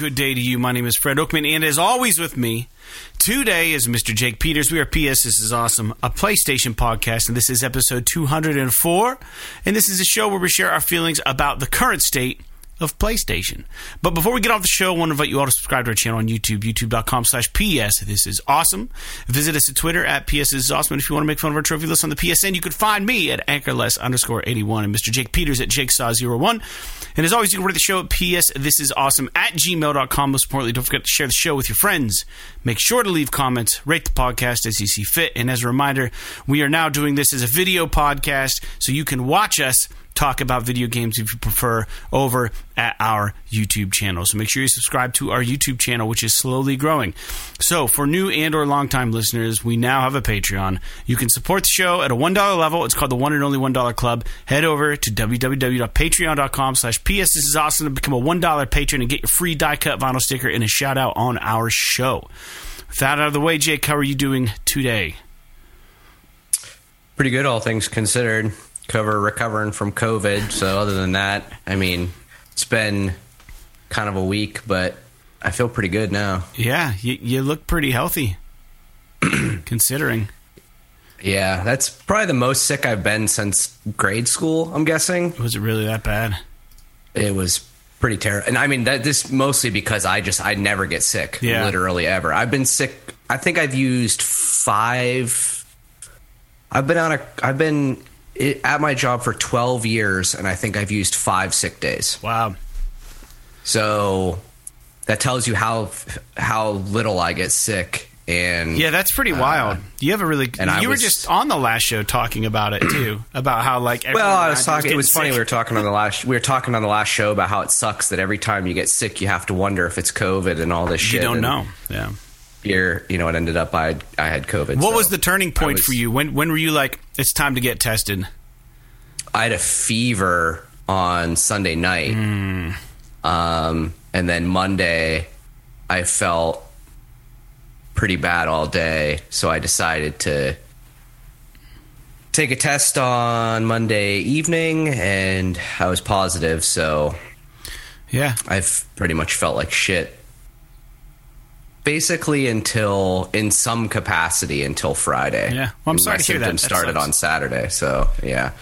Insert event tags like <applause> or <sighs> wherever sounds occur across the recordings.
Good day to you. My name is Fred Oakman, and as always with me today is Mr. Jake Peters. We are PS. This is awesome. A PlayStation podcast, and this is episode 204. And this is a show where we share our feelings about the current state of PlayStation. But before we get off the show, I want to invite you all to subscribe to our channel on YouTube, youtube.com slash PS. This is awesome. Visit us at Twitter at PS is awesome. And if you want to make fun of our trophy list on the PSN, you can find me at anchorless underscore 81 and Mr. Jake Peters at jakesaw01. And as always, you can rate the show at PS this is awesome at gmail.com. Most importantly, don't forget to share the show with your friends. Make sure to leave comments, rate the podcast as you see fit. And as a reminder, we are now doing this as a video podcast, so you can watch us talk about video games if you prefer over at our YouTube channel. So make sure you subscribe to our YouTube channel, which is slowly growing. So for new and or longtime listeners, we now have a Patreon. You can support the show at a $1 level. It's called the One and Only $1 Club. Head over to www.patreon.com slash PS. This is awesome to become a $1 patron and get your free die cut vinyl sticker and a shout out on our show. With that out of the way, Jake, how are you doing today? Pretty good, all things considered cover recovering from COVID. So other than that, I mean, it's been kind of a week, but I feel pretty good now. Yeah, you, you look pretty healthy, <clears throat> considering. Yeah, that's probably the most sick I've been since grade school. I'm guessing. Was it really that bad? It was pretty terrible, and I mean that this mostly because I just I never get sick, Yeah. literally ever. I've been sick. I think I've used five. I've been on a. I've been i- at my job for 12 years, and I think I've used five sick days. Wow. So that tells you how how little I get sick. And Yeah, that's pretty uh, wild. You have a really. and I you were was- just on the last show talking about it too, about how like. well, I was talking. It getting was funny. We were talking on the last. We were talking on the last show about how it sucks that every time you get sick, you have to wonder if it's COVID and all this shit. You don't and know. Yeah. You're, you know, it ended up I I had COVID. What so was the turning point was- for you? When when were you like, it's time to get tested? I had a fever on Sunday night, Hmm. um, and then Monday, I felt pretty bad all day. So I decided to take a test on Monday evening, and I was positive. So Yeah. I've pretty much felt like shit. Basically, until in some capacity until Friday. Yeah. Well, I'm sorry to hear that. That started sucks. on Saturday, so yeah.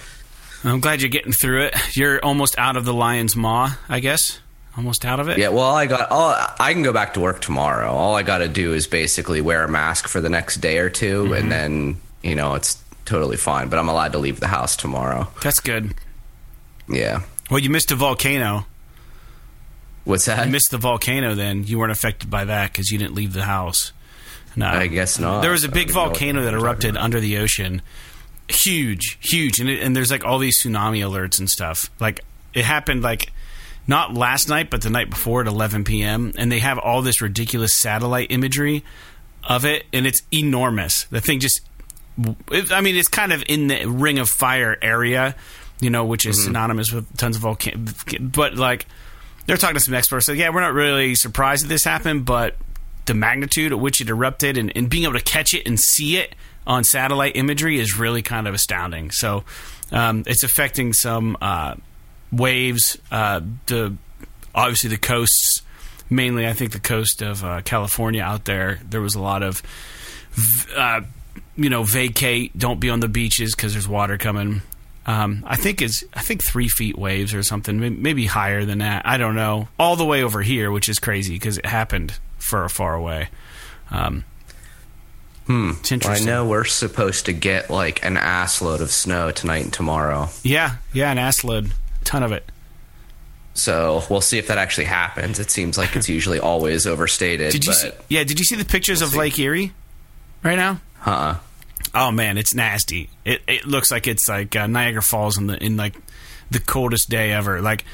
I'm glad you're getting through it. You're almost out of the lion's maw, I guess. Almost out of it. Yeah, well, all I got, all I can go back to work tomorrow. All I got to do is basically wear a mask for the next day or 2 Mm-hmm. and then you know it's totally fine. But I'm allowed to leave the house tomorrow. That's good. Yeah, Well, you missed a volcano. What's that? You missed the volcano. Then you weren't affected by that because you didn't leave the house. No, I guess not. There was a big don't even know what volcano that erupted under the ocean. Huge, huge, and, it, and there's like all these tsunami alerts and stuff. Like it happened like not last night, but the night before at 11 p.m. And they have all this ridiculous satellite imagery of it, and it's enormous. The thing just, it, I mean, it's kind of in the Ring of Fire area, you know, which is mm-hmm. synonymous with tons of volcanoes, But like, they're talking to some experts. Like, yeah, we're not really surprised that this happened, but the magnitude at which it erupted and, and being able to catch it and see it on satellite imagery is really kind of astounding. So um, it's affecting some uh, waves. Uh, the obviously the coasts, mainly I think the coast of uh, California out there. There was a lot of uh, you know vacate. Don't be on the beaches because there's water coming. Um, I think is I think three feet waves or something, maybe higher than that. I don't know. All the way over here, which is crazy because it happened far far away. Um, Hmm. It's Well, I interesting. know we're supposed to get like an ass load of snow tonight and tomorrow. yeah, yeah, an ass load, ton of it. So we'll see if that actually happens. It seems like it's <laughs> usually always overstated. Did you? See, yeah, did you see the pictures of see. Lake Erie right now? Huh? Oh man, it's nasty. It it looks like it's like uh, Niagara Falls in the in like the coldest day ever. Like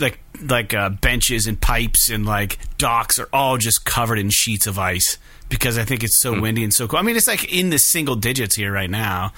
like like uh, benches and pipes and like docks are all just covered in sheets of ice because I think it's so windy and so cold. I mean, it's like in the single digits here right now.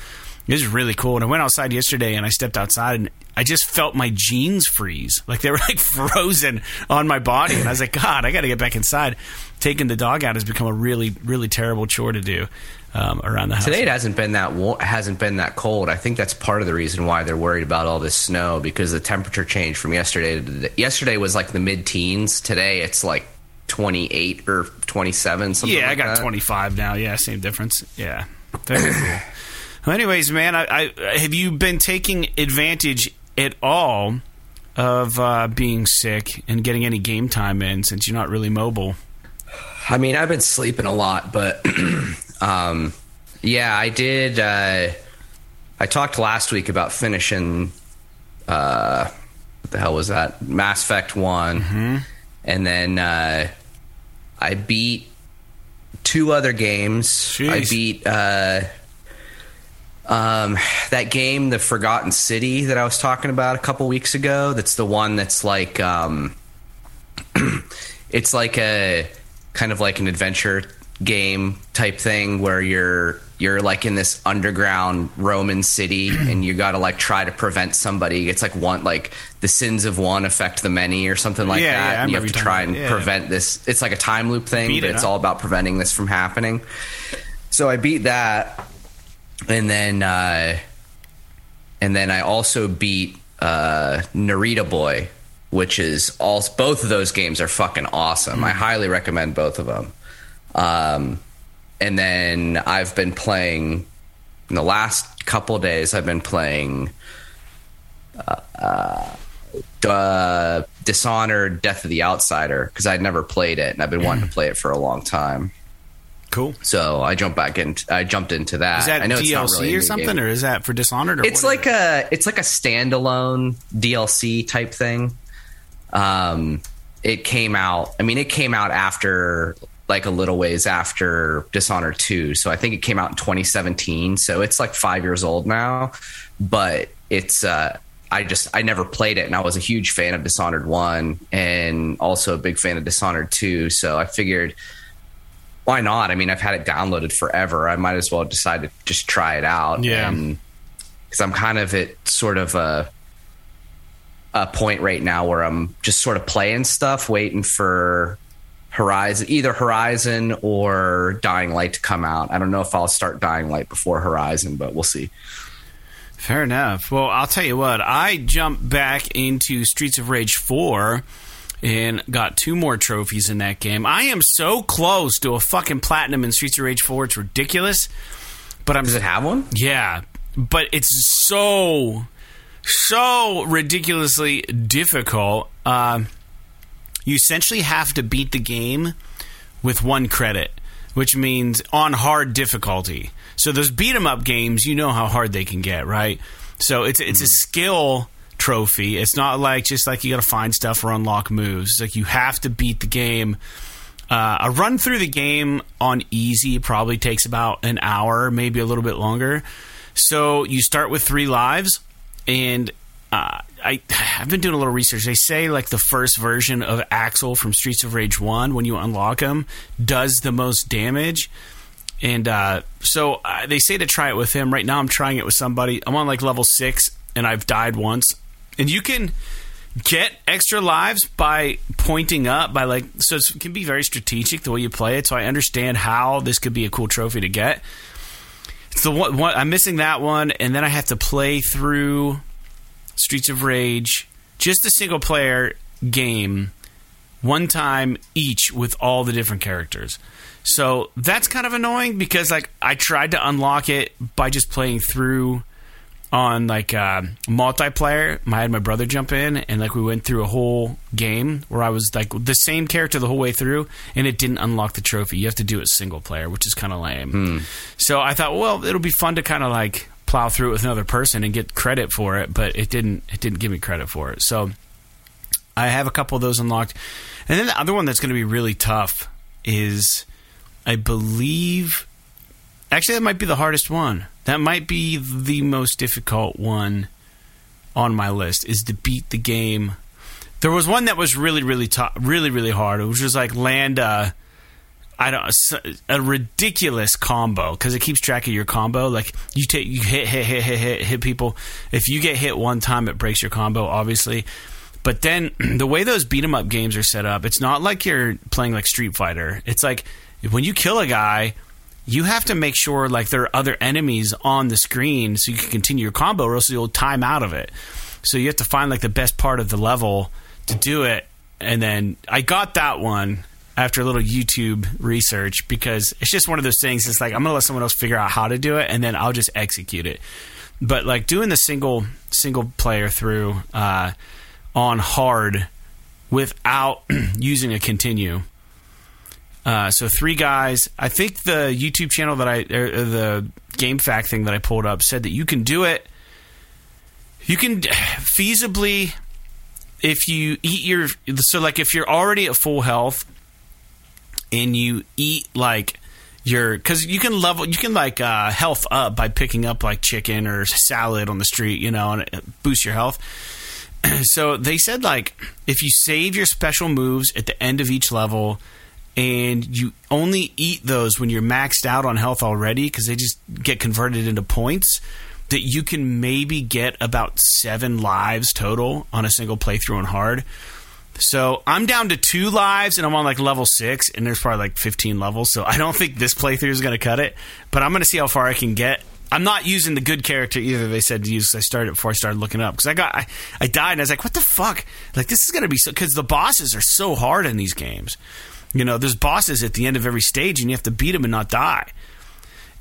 It was really cool. And I went outside yesterday and I stepped outside and I just felt my jeans freeze. Like they were like <laughs> frozen on my body. And I was like, God, I got to get back inside. Taking the dog out has become a really, really terrible chore to do um, around the house. Today it hasn't been that wa- hasn't been that cold. I think that's part of the reason why they're worried about all this snow because the temperature changed from yesterday to today. yesterday was like the mid teens. Today it's like 28 or 27 something yeah, like I got that. 25 now. Yeah, same difference. Yeah. Very cool. Well, anyways, man, I, I have you been taking advantage at all of uh, being sick and getting any game time in since you're not really mobile? I mean, I've been sleeping a lot, but <clears throat> um, yeah, I did. Uh, I talked last week about finishing. Uh, what the hell was that? Mass Effect one, and then uh, I beat two other games. I beat uh, um, that game, The Forgotten City, that I was talking about a couple weeks ago. That's the one that's like. Um, <clears throat> it's like a kind of like an adventure game type thing where you're you're like in this underground Roman city <clears throat> and you got to like try to prevent somebody. It's like one like the sins of one affect the many or something like Yeah, that. yeah, and you have to try and yeah. prevent this. It's like a time loop thing, Beat but it, it's huh? all about preventing this from happening. So I beat that, and then uh, and then I also beat uh, Narita Boy, which is all both of those games are fucking awesome. I highly recommend both of them. Um, and then I've been playing in the last couple days. I've been playing uh, uh, Dishonored: Death of the Outsider because I'd never played it and I've been wanting to play it for a long time. Cool. So I jumped back in. I jumped into that. Is that I know it's not DLC really or something, game. or is that for Dishonored? Or It's what is like a it's like a standalone DLC type thing. Um, it came out. I mean, it came out after like a little ways after Dishonored two. So I think it came out in 2017. So it's like five years old now. But it's uh, I just I never played it, and I was a huge fan of Dishonored one, and also a big fan of Dishonored two. So I figured why not? I mean, I've had it downloaded forever. I might as well decide to just try it out. Yeah. Because I'm kind of at sort of a a point right now where I'm just sort of playing stuff, waiting for Horizon, either Horizon or Dying Light to come out. I don't know if I'll start Dying Light before Horizon, but we'll see. Fair enough. Well, I'll tell you what. I jumped back into Streets of Rage 4 and got two more trophies in that game. I am so close to a fucking platinum in Streets of Rage 4. It's ridiculous. But I'm Does it have one? yeah, but it's so so ridiculously difficult. Um, you essentially have to beat the game with one credit, which means on hard difficulty. So those beat 'em up games, you know how hard they can get, right? So it's it's a skill trophy. It's not like just like you got to find stuff or unlock moves. It's like you have to beat the game. Uh, a run through the game on easy probably takes about an hour, maybe a little bit longer. So you start with three lives, and uh, I <sighs> I've been doing a little research. They say like the first version of Axel from Streets of Rage One, when you unlock him, does the most damage. And uh, so uh, they say to try it with him. Right now, I'm trying it with somebody. I'm on like level six, and I've died once. And you can get extra lives by pointing up by like so it can be very strategic the way you play it. So I understand how this could be a cool trophy to get. It's the one, one I'm missing that one, and then I have to play through Streets of Rage, just a single player game, one time each with all the different characters. So that's kind of annoying because like I tried to unlock it by just playing through on like uh, multiplayer. I had my brother jump in and like we went through a whole game where I was like the same character the whole way through, and it didn't unlock the trophy. You have to do it single player, which is kind of lame. So I thought, well, it'll be fun to kind of like plow through it with another person and get credit for it, but it didn't. It didn't give me credit for it. So I have a couple of those unlocked, and then the other one that's going to be really tough is, I believe. Actually, that might be the hardest one. That might be the most difficult one on my list is to beat the game. There was one that was really, really tough, really, really hard, which was just like land a, I don't a ridiculous combo because it keeps track of your combo. Like you take you hit hit hit hit hit hit people. If you get hit one time, it breaks your combo, obviously. But then <clears throat> the way those beat 'em up games are set up, it's not like you're playing like Street Fighter. It's like when you kill a guy, you have to make sure like there are other enemies on the screen so you can continue your combo, or else you'll time out of it. So you have to find like the best part of the level to do it. And then I got that one after a little YouTube research because it's just one of those things. It's like I'm gonna let someone else figure out how to do it, and then I'll just execute it. But like doing the single single player through uh, on hard without <clears throat> using a continue. Uh, so three guys. I think the YouTube channel that I or the GameFAQs thing that I pulled up said that you can do it. You can feasibly if you eat your so like if you're already at full health and you eat like your because you can level you can like uh, health up by picking up like chicken or salad on the street you know and it boosts your health <clears throat> so they said like if you save your special moves at the end of each level and you only eat those when you're maxed out on health already because they just get converted into points that you can maybe get about seven lives total on a single playthrough on hard. So I'm down to two lives and I'm on like level six, and there's probably like 15 levels. So I don't think this playthrough is going to cut it, but I'm going to see how far I can get. I'm not using the good character either. They said to use. I started before I started looking up because I got I, I died and I was like, what the fuck? Like this is going to be so because the bosses are so hard in these games. You know, there's bosses at the end of every stage, and you have to beat them and not die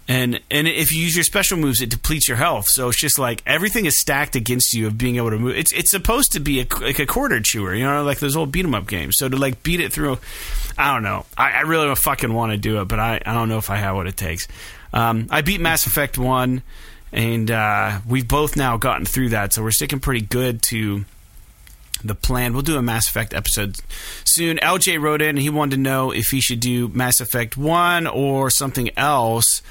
and and if you use your special moves, it depletes your health. So it's just like everything is stacked against you of being able to move. It's it's supposed to be a, like a quarter chewer, you know, like those old beat 'em up games. So to like beat it through, I don't know. I, I really fucking want to do it, but I, I don't know if I have what it takes. Um, I beat Mass Effect one, and uh, we've both now gotten through that, so we're sticking pretty good to the plan. We'll do a Mass Effect episode soon. LJ wrote in and he wanted to know if he should do Mass Effect 1 or something else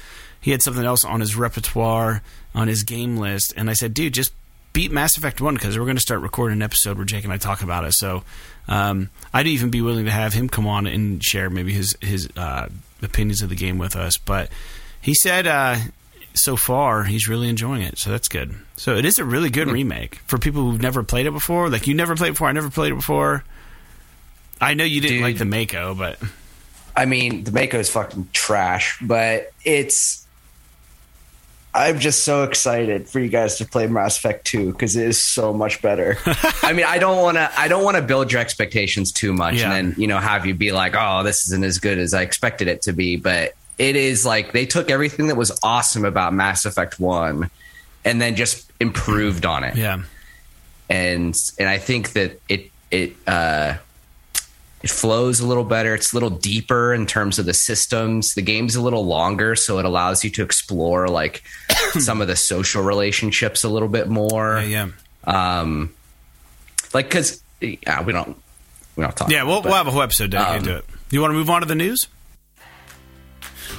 he had something else on his repertoire on his game list, and I said, dude, just beat Mass Effect One because we're going to start recording an episode where Jake and I talk about it. So um, I'd even be willing to have him come on and share maybe his his uh, opinions of the game with us. But he said uh, so far he's really enjoying it, so that's good. So it is a really good mm-hmm. remake for people who've never played it before. Like you never played it before, I never played it before. I know you didn't Dude, like the Mako, but I mean the Mako is fucking trash, but it's I'm just so excited for you guys to play Mass Effect 2 because it is so much better. <laughs> I mean, I don't want to I don't want to build your expectations too much yeah. and then, you know, have you be like, "Oh, this isn't as good as I expected it to be." But it is like they took everything that was awesome about Mass Effect 1 and then just improved on it. Yeah. And and I think that it it uh it flows a little better. It's a little deeper in terms of the systems. The game's a little longer, so it allows you to explore like <coughs> some of the social relationships a little bit more. Yeah, yeah. Um, like because yeah, we don't we don't talk. Yeah, we'll, but, we'll have a whole episode dedicated um, to it. You want to move on to the news?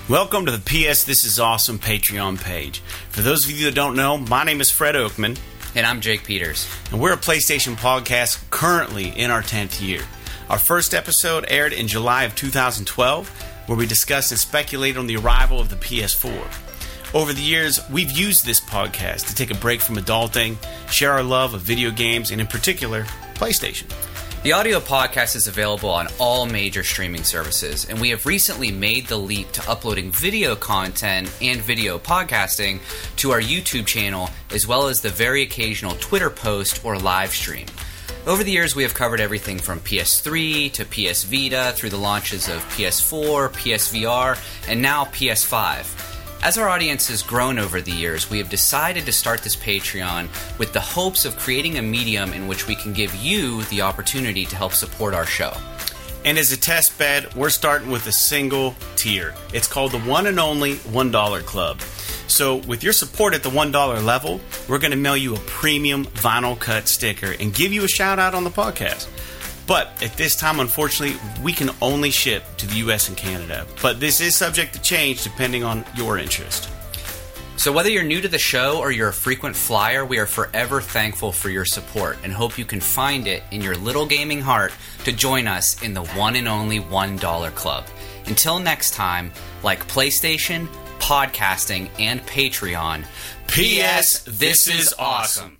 Welcome to the PS This Is Awesome Patreon page. For those of you that don't know, my name is Fred Oakman. And I'm Jake Peters. And we're a PlayStation podcast currently in our 10th year. Our first episode aired in July of 2012, where we discussed and speculated on the arrival of the PS4. Over the years, we've used this podcast to take a break from adulting, share our love of video games, and in particular, PlayStation. The audio podcast is available on all major streaming services, and we have recently made the leap to uploading video content and video podcasting to our YouTube channel, as well as the very occasional Twitter post or live stream. Over the years, we have covered everything from PS3 to PS Vita through the launches of PS4, PSVR, and now PS5. As our audience has grown over the years, we have decided to start this Patreon with the hopes of creating a medium in which we can give you the opportunity to help support our show. And as a test bed, we're starting with a single tier. It's called the one and only $1 Club. So, with your support at the $1 level, we're going to mail you a premium vinyl cut sticker and give you a shout out on the podcast. But at this time, unfortunately, we can only ship to the US and Canada. But this is subject to change depending on your interest. So, whether you're new to the show or you're a frequent flyer, we are forever thankful for your support and hope you can find it in your little gaming heart to join us in the one and only $1 club. Until next time, like PlayStation, podcasting, and Patreon. P.S. This is awesome.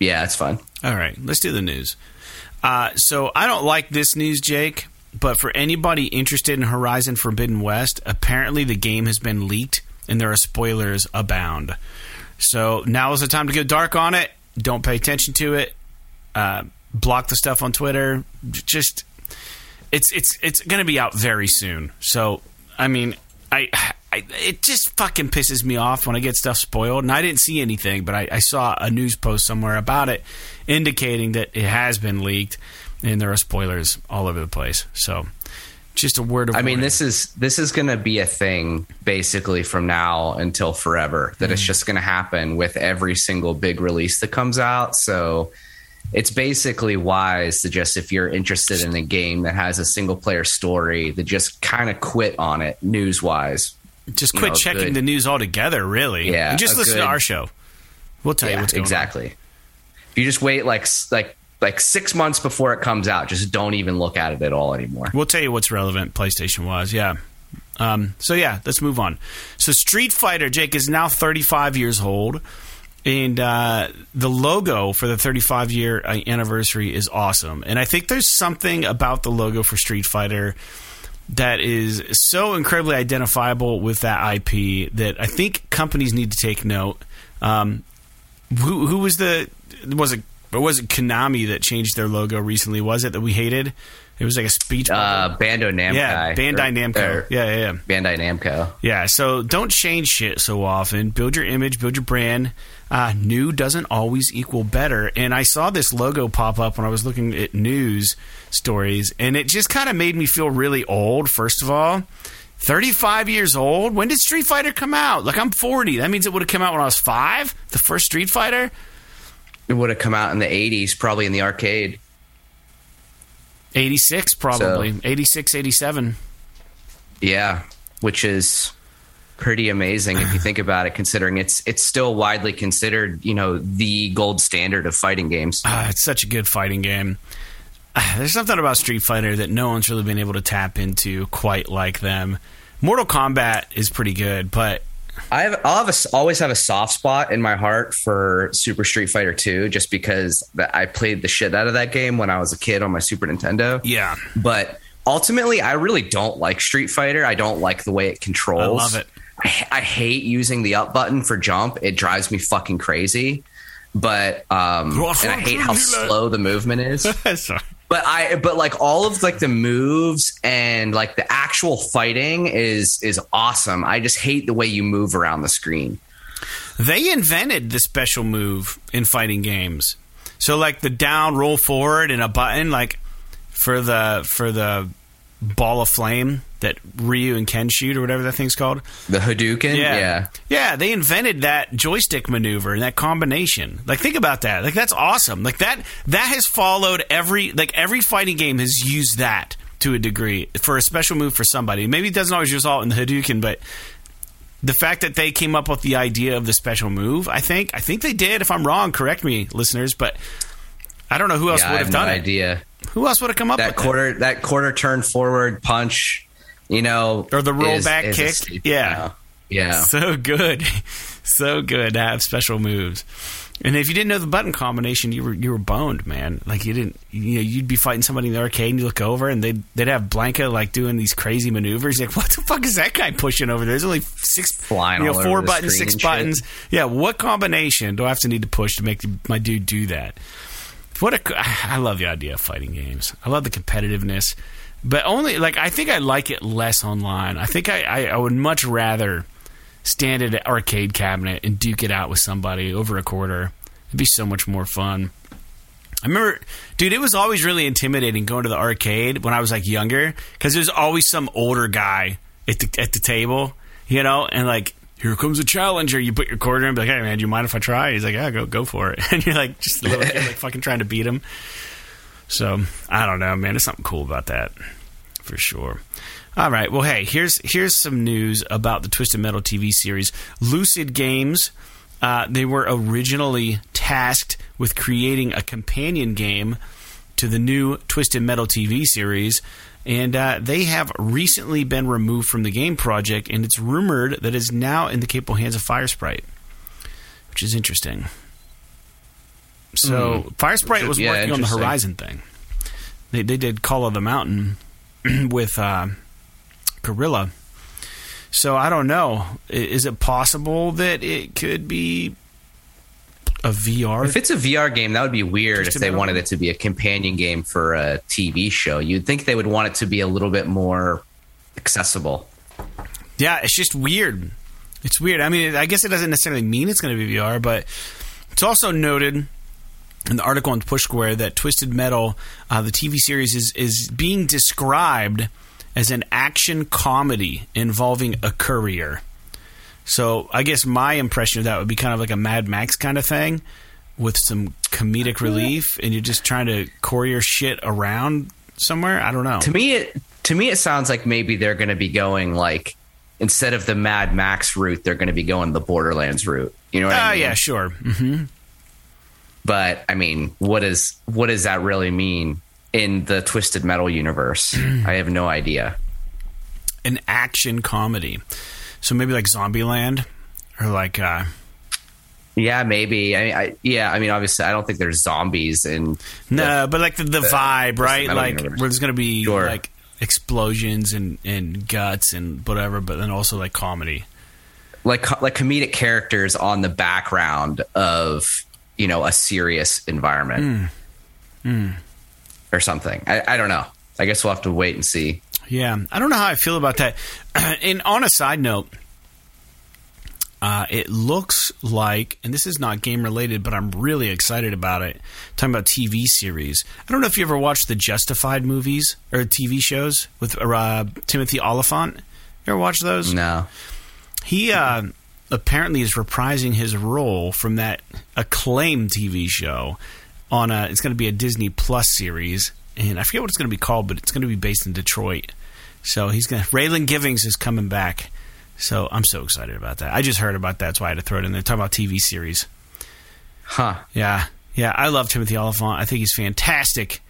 Yeah, it's fun. All right, let's do the news. Uh, so I don't like this news, Jake, but for anybody interested in Horizon Forbidden West, apparently the game has been leaked and there are spoilers abound. So now is the time to go dark on it. Don't pay attention to it. Uh, block the stuff on Twitter. Just it's it's it's going to be out very soon. So I mean, I, I it just fucking pisses me off when I get stuff spoiled. And I didn't see anything, but I, I saw a news post somewhere about it, indicating that it has been leaked, and there are spoilers all over the place. So just a word of. I mean, this is this is going to be a thing basically from now until forever. That Hmm. it's just going to happen with every single big release that comes out. So it's basically wise to just if you're interested in a game that has a single player story, to just kind of quit on it news wise. Just quit know, checking good- the news altogether. Really, Yeah, and just listen to our show. We'll tell you what's going on. exactly. If you just wait like like like six months before it comes out, just don't even look at it at all anymore. We'll tell you what's relevant PlayStation wise. Yeah. Um, so yeah, let's move on. So Street Fighter, Jake is now 35 years old, and uh, the logo for the 35 year uh, anniversary is awesome. And I think there's something about the logo for Street Fighter that is so incredibly identifiable with that IP that I think companies need to take note. Um, who, who was the was it or was it Konami that changed their logo recently? Was it that we hated? It was like a speech. Uh, Bando Namco. yeah, Bandai Namco. yeah, yeah, yeah. Bandai Namco. Yeah, so don't change shit so often. Build your image, build your brand. Uh, new doesn't always equal better. And I saw this logo pop up when I was looking at news stories, and it just kind of made me feel really old, first of all. 35 years old? When did Street Fighter come out? Like, I'm 40. That means it would have come out when I was five? The first Street Fighter? It would have come out in the 80s, probably in the arcade. 86, probably. So- 86, 87. Yeah, which is pretty amazing if you think <sighs> about it considering it's it's still widely considered, you know, the gold standard of fighting games. Ah, it's such a good fighting game. <sighs> There's something about Street Fighter that no one's really been able to tap into quite like them. Mortal Kombat is pretty good, but I have I'll have a always have a soft spot in my heart for Super Street Fighter 2 just because that I played the shit out of that game when I was a kid on my Super Nintendo. yeah, But ultimately, I really don't like Street Fighter. I don't like the way it controls. I love it. I, I hate using the up button for jump. It drives me fucking crazy. But um, and I hate how slow the movement is. <laughs> But I but like all of like the moves and like the actual fighting is is awesome. I just hate the way you move around the screen. They invented the special move in fighting games. So like the down roll forward and a button like for the for the ball of flame that Ryu and Ken shoot or whatever that thing's called. The Hadouken, Yeah. yeah. Yeah, they invented that joystick maneuver and that combination. Like think about that. Like that's awesome. Like that that has followed every like every fighting game has used that to a degree for a special move for somebody. Maybe it doesn't always result in the Hadouken, but the fact that they came up with the idea of the special move, I think I think they did. If I'm wrong, correct me, listeners, but I don't know who else Yeah, would have have done no it. idea. Who else would have come up That with quarter that quarter turn forward punch, you know, Or the roll is- kick. Yeah. now. Yeah. So good, <laughs> so good to have special moves. And if you didn't know the button combination, you were you were boned, man. Like you didn't, you know, you'd be fighting somebody in the arcade, and you look over, and they'd they'd have Blanka like doing these crazy maneuvers. You're like, what the fuck is that guy pushing over there? There's only six, Flying you know, four buttons, six shit. buttons. Yeah, what combination do I have to need to push to make my dude do that? What a, I love the idea of fighting games. I love the competitiveness, but only like I think I like it less online. I think I, I, I would much rather stand at an arcade cabinet and duke it out with somebody over a quarter. It'd be so much more fun. I remember, dude, it was always really intimidating going to the arcade when I was like younger because there's always some older guy at the at the table, you know, and like here comes a challenger. You put your quarter in, and be like, hey man, do you mind if I try? He's like, yeah, go go for it. <laughs> And you're like, just like fucking trying to beat him. So I don't know, man. There's something cool about that for sure. All right. Well, hey, here's here's some news about the Twisted Metal TV series. Lucid Games. Uh, they were originally tasked with creating a companion game to the new Twisted Metal TV series, and uh, they have recently been removed from the game project, and it's rumored that it's now in the capable hands of Firesprite, which is interesting. So Firesprite was Hmm. Yeah, working on the. Horizon thing. They they did Call of the Mountain <clears throat> with uh, Guerrilla. So I don't know. Is it possible that it could be a VR? If it's a VR game, that would be weird if they wanted it to be a companion game for a TV show. You'd think they would want it to be a little bit more accessible. Yeah, it's just weird. It's weird. I mean, I guess it doesn't necessarily mean it's going to be VR, but it's also noted in the article on Push Square that Twisted Metal, uh, the TV series, is is being described as an action comedy involving a courier. So I guess my impression of that would be kind of like a Mad Max kind of thing, with some comedic relief, and you're just trying to courier shit around somewhere. I don't know. To me, it to me it sounds like maybe they're going to be going like instead of the Mad Max route, they're going to be going the Borderlands route. You know what Ah, I mean? yeah, sure. hmm But I mean, what is what does that really mean in the Twisted Metal universe? <clears throat> I have no idea. an action comedy. So maybe like Zombieland or like uh Yeah, maybe. I mean, I, yeah. I mean, obviously, I don't think there's zombies in. no, but like the, the vibe, right? Like universe. where there's gonna be Sure. like explosions and and guts and whatever, but then also like comedy. like like comedic characters on the background of you know a serious environment or something. I, I don't know. I guess we'll have to wait and see. Yeah, I don't know how I feel about that. <clears throat> and on a side note, uh, it looks like, and this is not game related, but I'm really excited about it. Talking about TV series. I don't know if you ever watched the Justified movies or TV shows with uh, Timothy Olyphant. You ever watch those? No, He uh, apparently is reprising his role from that acclaimed TV show on a. It's going to be a Disney Plus series, and I forget what it's going to be called, but it's going to be based in Detroit. So he's going. to Raylan Givens is coming back. So I'm so excited about that. I just heard about that, so I had to throw it in there. Talking about TV series. huh? Yeah, yeah. I love Timothy Olyphant. I think he's fantastic.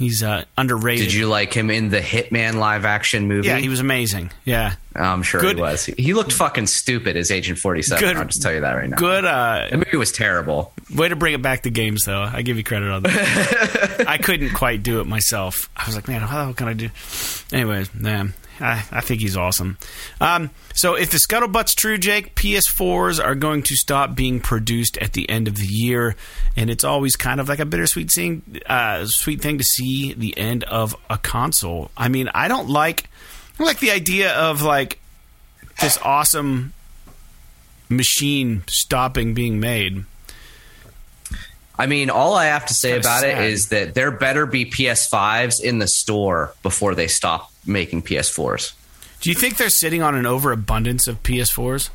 He's uh, underrated. Did you like him in the Hitman live action movie? Yeah, he was amazing. Yeah, I'm sure Good- he was. He looked fucking stupid as Agent 47. Good- I'll just tell you that right now. good. Uh, The movie was terrible. Way to bring it back to games, though. I give you credit on that. <laughs> I couldn't quite do it myself. I was like, man, how the hell can I do? Anyways, man, I, I think he's awesome. Um, so, if the scuttlebutt's true, Jake, PS4s are going to stop being produced at the end of the year, and it's always kind of like a bittersweet thing, uh, sweet thing to see the end of a console. I mean, I don't like, I like the idea of like this awesome machine stopping being made. I mean, all I have to say about sad. it is that there better be PS5s in the store before they stop making PS4s. Do you think they're sitting on an overabundance of PS4s?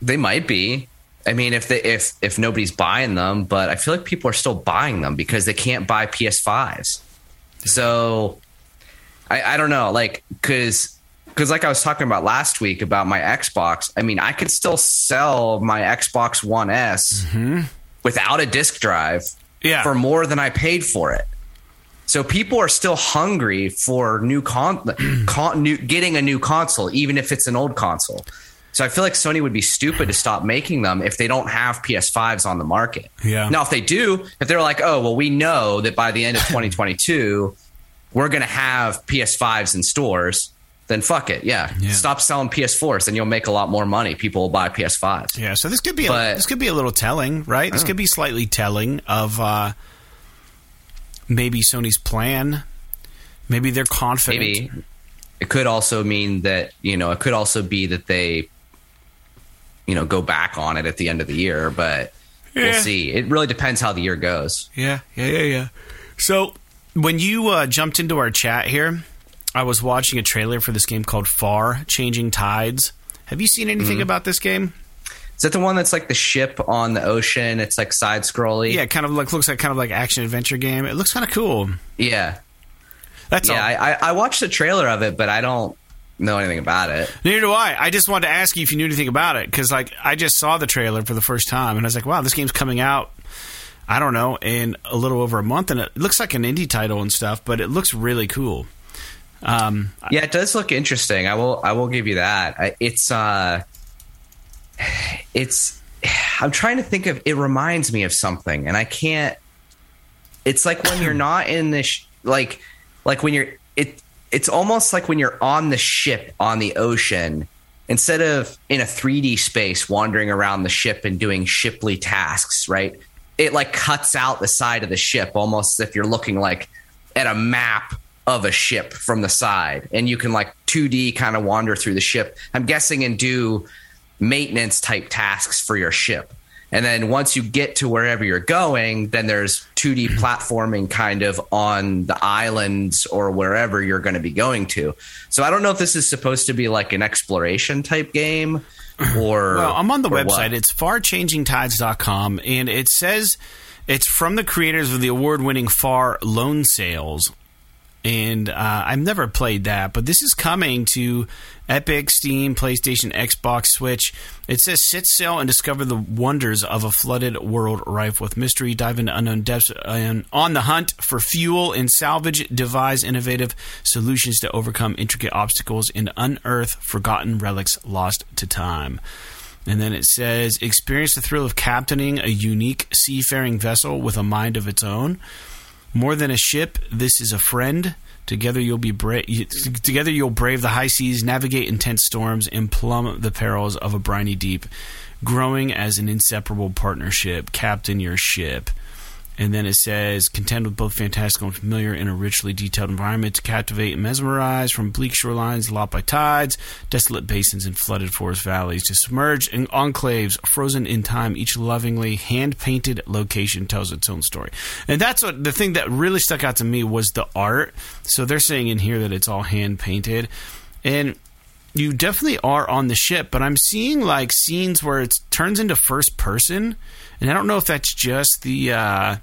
They might be. I mean, if they if if nobody's buying them, but I feel like people are still buying them because they can't buy PS5s. So I, I don't know, like because because like I was talking about last week about my Xbox. I mean, I could still sell my Xbox One S mm-hmm. without a disk drive Yeah. for more than I paid for it. So people are still hungry for new con, con new, getting a new console, even if it's an old console. So I feel like Sony would be stupid to stop making them if they don't have PS5s on the market. Yeah. Now, if they do, if they're like, oh, well, we know that by the end of <laughs> 2022, we're going to have PS5s in stores, then fuck it. Yeah. Yeah. Stop selling PS4s, then you'll make a lot more money. People will buy PS5s. Yeah, so this could be a, this could be a little telling, right? This could be slightly telling of uh, maybe Sony's plan. Maybe they're confident. maybe it could also mean that you know it could also be that they you know go back on it at the end of the year but Yeah. we'll see it really depends how the year goes Yeah, yeah, yeah, yeah. So when you uh, jumped into our chat here, I was watching a trailer for this game called Far Changing Tides. Have you seen anything Mm-hmm. about this game? Is that the one that's like the ship on the ocean it's like side scrolly Yeah, it kind of like looks like kind of like action adventure game. It looks kind of cool. yeah That's yeah all. I, I i watched the trailer of it but i don't know anything about it Neither do I. I just wanted to ask you if you knew anything about it because, like, I just saw the trailer for the first time and I was like, "Wow, this game's coming out I don't know, in a little over a month, and it looks like an indie title and stuff, but it looks really cool. Um, yeah, it does look interesting. I will I will give you that. It's uh, it's I'm trying to think of. It reminds me of something, and I can't. It's like when you're <clears throat> not in this, like, like when you're it. It's almost like when you're on the ship on the ocean instead of in a 3D space wandering around the ship and doing shiply tasks, right? It like cuts out the side of the ship almost as if you're looking like at a map of a ship from the side and you can like 2D kind of wander through the ship. I'm guessing and do maintenance type tasks for your ship. And then once you get to wherever you're going, then there's 2D <clears throat> platforming kind of on the islands or wherever you're going to be going to. So I don't know if this is supposed to be like an exploration type game <clears throat> or. Well, I'm on the website. What? It's farchangingtides.com and it says it's from the creators of the award winning Far Lone Sails and uh, I've never played that, but this is coming to Epic, Steam, PlayStation, Xbox, Switch. It says sit sail and discover the wonders of a flooded world rife with mystery. Dive into unknown depths and on the hunt for fuel and salvage. Devise innovative solutions to overcome intricate obstacles and unearth forgotten relics lost to time. And then it says experience the thrill of captaining a unique seafaring vessel with a mind of its own. More than a ship, this is a friend. Together you'll be bra- together you'll brave the high seas, navigate intense storms, and plumb the perils of a briny deep. Growing as an inseparable partnership, captain your ship. And then it says, contend with both fantastical and familiar in a richly detailed environment to captivate and mesmerize from bleak shorelines locked by tides, desolate basins, and flooded forest valleys to submerged in enclaves frozen in time. Each lovingly hand painted location tells its own story. And that's what the thing that really stuck out to me was the art. So they're saying in here that it's all hand painted. And you definitely are on the ship, but I'm seeing like scenes where it turns into first person. And I don't know if that's just the. Uh,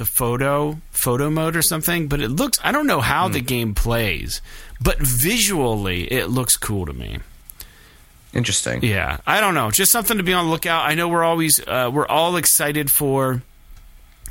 the photo photo mode or something, but it looks I don't know how mm. the hmm. game plays, but visually it looks cool to me. Interesting. Yeah, I don't know, just something to be on the lookout. I know we're always uh, we're all excited for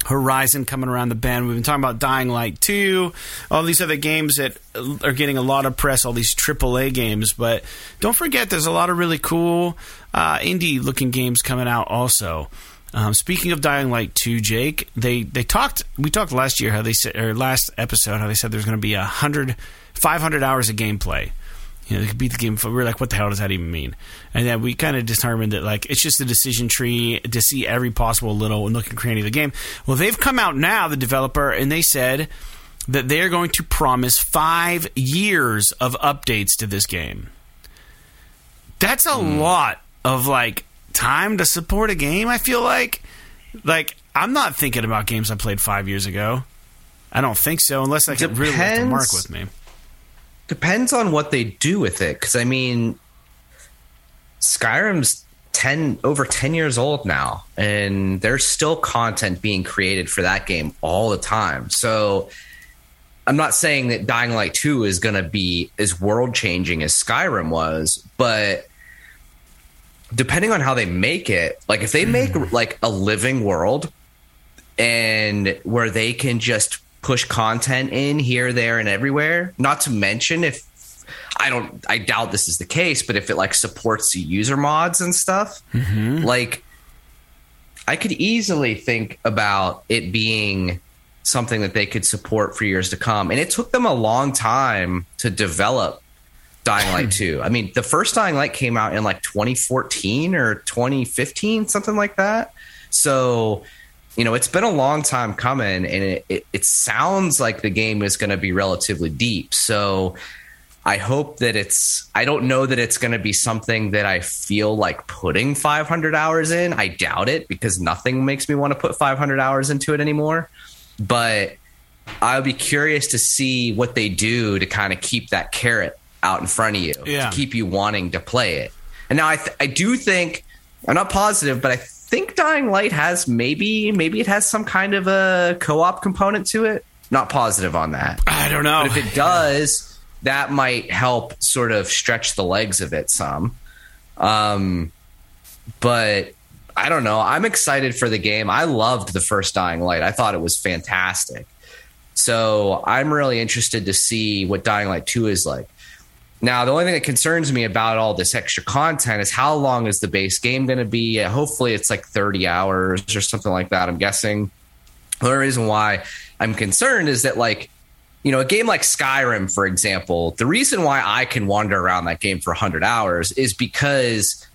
Horizon coming around the bend. We've been talking about Dying Light 2, all these other games that are getting a lot of press, all these AAA games. But don't forget, there's a lot of really cool uh, indie looking games coming out also. Um, speaking of Dying Light 2, Jake, they, they talked. We talked last year how they said, or last episode how they said there's going to be a hundred, 500 hours of gameplay. You know, they could beat the game. We are like, what the hell does that even mean? And then we kind of determined that like it's just a decision tree to see every possible little and looking cranny of the game. Well, they've come out now, the developer, and they said that they are going to promise five years of updates to this game. That's a mm. lot of like time to support a game. I feel like, like I'm not thinking about games I played five years ago. I don't think so, unless I can really the mark with me. Depends on what they do with it, because I mean, Skyrim's ten over ten years old now, and there's still content being created for that game all the time. So. I'm not saying that Dying Light 2 is going to be as world changing as Skyrim was, but depending on how they make it, like if they make mm. like a living world and where they can just push content in here, there, and everywhere, not to mention if I don't, I doubt this is the case, but if it like supports the user mods and stuff, mm-hmm. like I could easily think about it being something that they could support for years to come. And it took them a long time to develop Dying Light 2. I mean, the first Dying Light came out in like 2014 or 2015, something like that. So, you know, it's been a long time coming, and it, it, it sounds like the game is going to be relatively deep. So, I hope that it's, I don't know that it's going to be something that I feel like putting 500 hours in. I doubt it because nothing makes me want to put 500 hours into it anymore. But I'll be curious to see what they do to kind of keep that carrot out in front of you yeah. to keep you wanting to play it. And now I th- I do think I'm not positive, but I think Dying Light has maybe maybe it has some kind of a co-op component to it. Not positive on that. I don't know. But if it <laughs> does, that might help sort of stretch the legs of it some. Um, but I don't know. I'm excited for the game. I loved the first Dying Light. I thought it was fantastic. So I'm really interested to see what Dying Light 2 is like. Now, the only thing that concerns me about all this extra content is how long is the base game going to be? Hopefully, it's like 30 hours or something like that. I'm guessing. The reason why I'm concerned is that, like, you know, a game like Skyrim, for example, the reason why I can wander around that game for 100 hours is because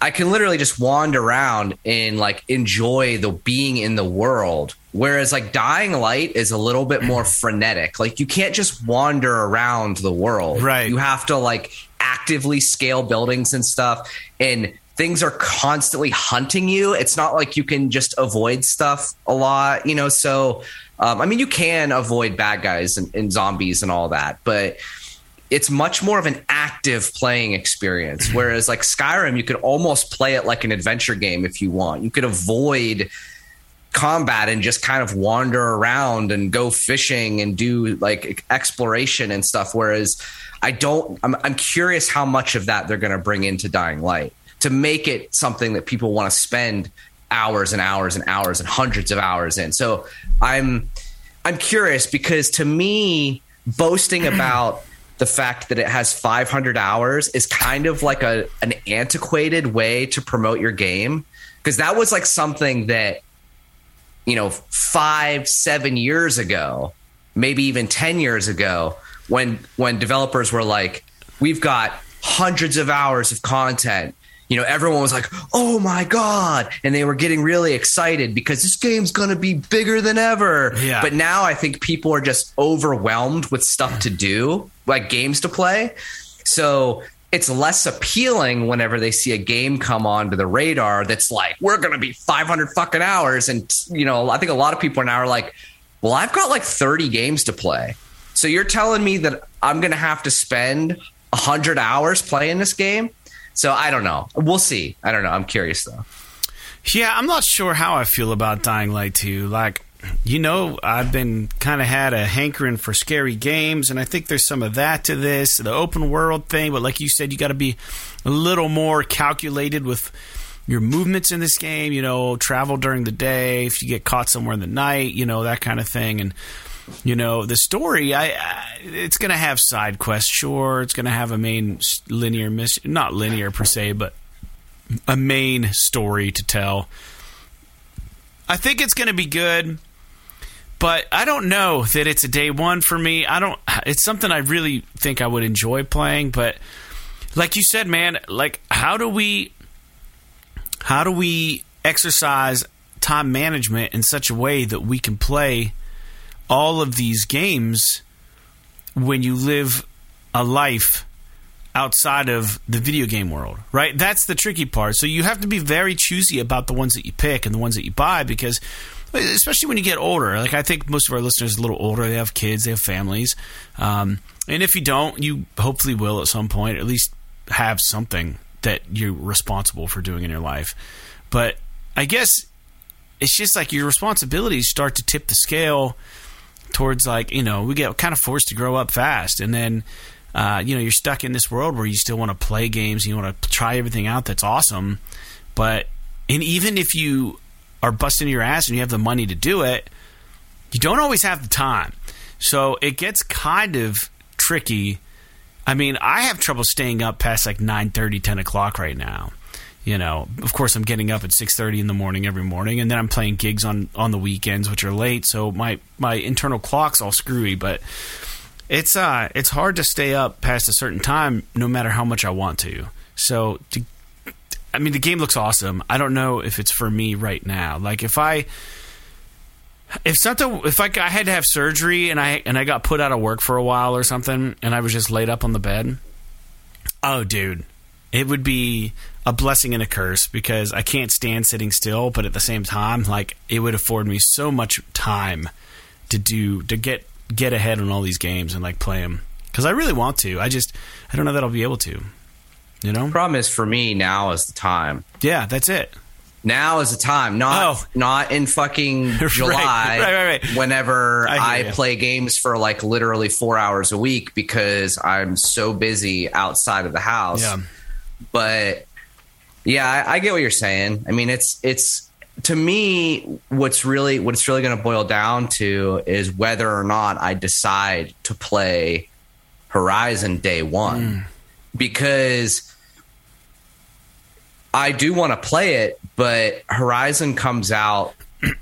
I can literally just wander around and like enjoy the being in the world. Whereas like Dying Light is a little bit more frenetic. Like you can't just wander around the world. Right. You have to like actively scale buildings and stuff and things are constantly hunting you. It's not like you can just avoid stuff a lot, you know, so um, I mean you can avoid bad guys and, and zombies and all that, but it's much more of an active playing experience. Mm-hmm. Whereas like Skyrim, you could almost play it like an adventure game if you want. You could avoid combat and just kind of wander around and go fishing and do like exploration and stuff. Whereas I don't, I'm, I'm curious how much of that they're going to bring into Dying Light to make it something that people want to spend hours and hours and hours and hundreds of hours in. So I'm, I'm curious because to me, boasting about the fact that it has 500 hours is kind of like a an antiquated way to promote your game. Because that was like something that you know 5 7 years ago maybe even 10 years ago when when developers were like we've got hundreds of hours of content you know everyone was like oh my god. And they were getting really excited because this game's going to be bigger than ever. Yeah. but now i think people are just overwhelmed with stuff to do like games to play. So it's less appealing whenever they see a game come onto the radar that's like we're going to be 500 fucking hours. And you know i think a lot of people now are like well i've got like 30 games to play. So you're telling me that i'm going to have to spend 100 hours playing this game so I don't know. We'll see. I don't know. I'm curious though. Yeah, I'm not sure how I feel about Dying Light 2. Like, you know, I've been kind of had a hankering for scary games, and I think there's some of that to this, the open world thing. But like you said, you got to be a little more calculated with your movements in this game. You know, travel during the day, if you get caught somewhere in the night, you know, that kind of thing. And you know the story i, I it's going to have side quests sure. It's going to have a main linear mission not linear per se but a main story to tell. I think it's going to be good but i don't know that it's a day one for me. I don't it's something i really think i would enjoy playing but like you said man like how do we how do we exercise time management in such a way that we can play all of these games when you live a life outside of the video game world, right? That's the tricky part. So you have to be very choosy about the ones that you pick and the ones that you buy because especially when you get older. Like I think most of our listeners are a little older, they have kids, they have families. Um, and if you don't, you hopefully will at some point at least have something that you're responsible for doing in your life. But I guess it's just like your responsibilities start to tip the scale towards like you know we get kind of forced to grow up fast. And then uh, you know you're stuck in this world where you still want to play games you want to try everything out. That's awesome. But and even if you are busting your ass and you have the money to do it you don't always have the time. So it gets kind of tricky. I mean i have trouble staying up past like 9 30, 10 o'clock right now you know of course i'm getting up at 6.30 in the morning every morning and then i'm playing gigs on on the weekends which are late so my my internal clock's all screwy but it's uh it's hard to stay up past a certain time no matter how much i want to. So to, i mean the game looks awesome. I don't know if it's for me right now. Like if i if something if I, I had to have surgery and i and i got put out of work for a while or something and i was just laid up on the bed oh dude it would be a blessing and a curse because I can't stand sitting still, but at the same time, like it would afford me so much time to do to get get ahead on all these games and like play them because I really want to. I just I don't know that I'll be able to. You know? Problem is for me now is the time. Yeah, that's it. Now is the time, not Oh. not in fucking <laughs> July. right, right, right. Whenever I I, play games for like literally four hours a week because I'm so busy outside of the house. Yeah. But Yeah, I, I get what you're saying. I mean, it's it's to me what's really what it's really going to boil down to is whether or not I decide to play Horizon day one hmm. because I do want to play it, but Horizon comes out <clears throat>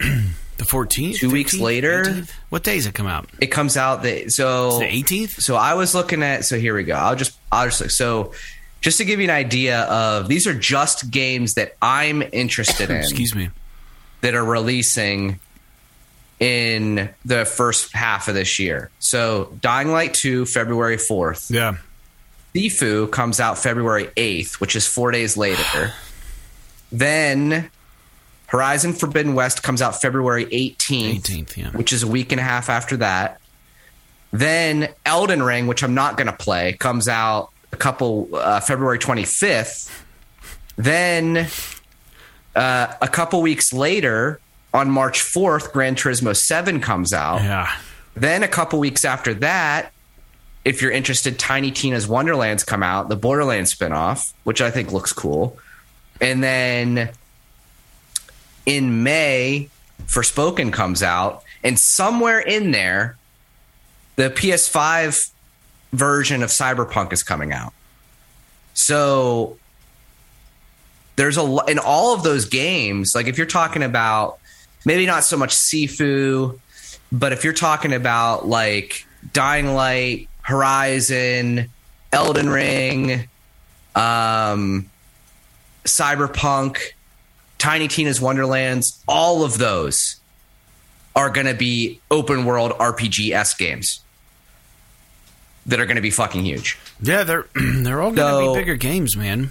The 14th? Two weeks later? 18th? What day does it come out? it comes out that so The 18th? so I was looking at so here we go. I'll just I'll just so just to give you an idea of these are just games that I'm interested in Excuse me. that are releasing in the first half of this year. So Dying Light 2 February 4th. Yeah. Sifu comes out February 8th, which is 4 days later. <sighs> then Horizon Forbidden West comes out February 18th, 18th, yeah. which is a week and a half after that. Then Elden Ring, which I'm not going to play, comes out a couple uh, February 25th. Then uh, a couple weeks later, on March 4th, Gran Turismo 7 comes out. Yeah. Then a couple weeks after that, if you're interested, Tiny Tina's Wonderlands come out, the Borderlands spinoff, which I think looks cool. And then in May, Forspoken comes out, and somewhere in there, the PS5 version of Cyberpunk is coming out. So there's a in all of those games, like if you're talking about maybe not so much Sifu, but if you're talking about like Dying Light, Horizon, Elden Ring, um, Cyberpunk, Tiny Tina's Wonderlands, all of those are going to be open world RPG s games that are going to be fucking huge. Yeah, they're <clears throat> they're all going to So- be bigger games, man.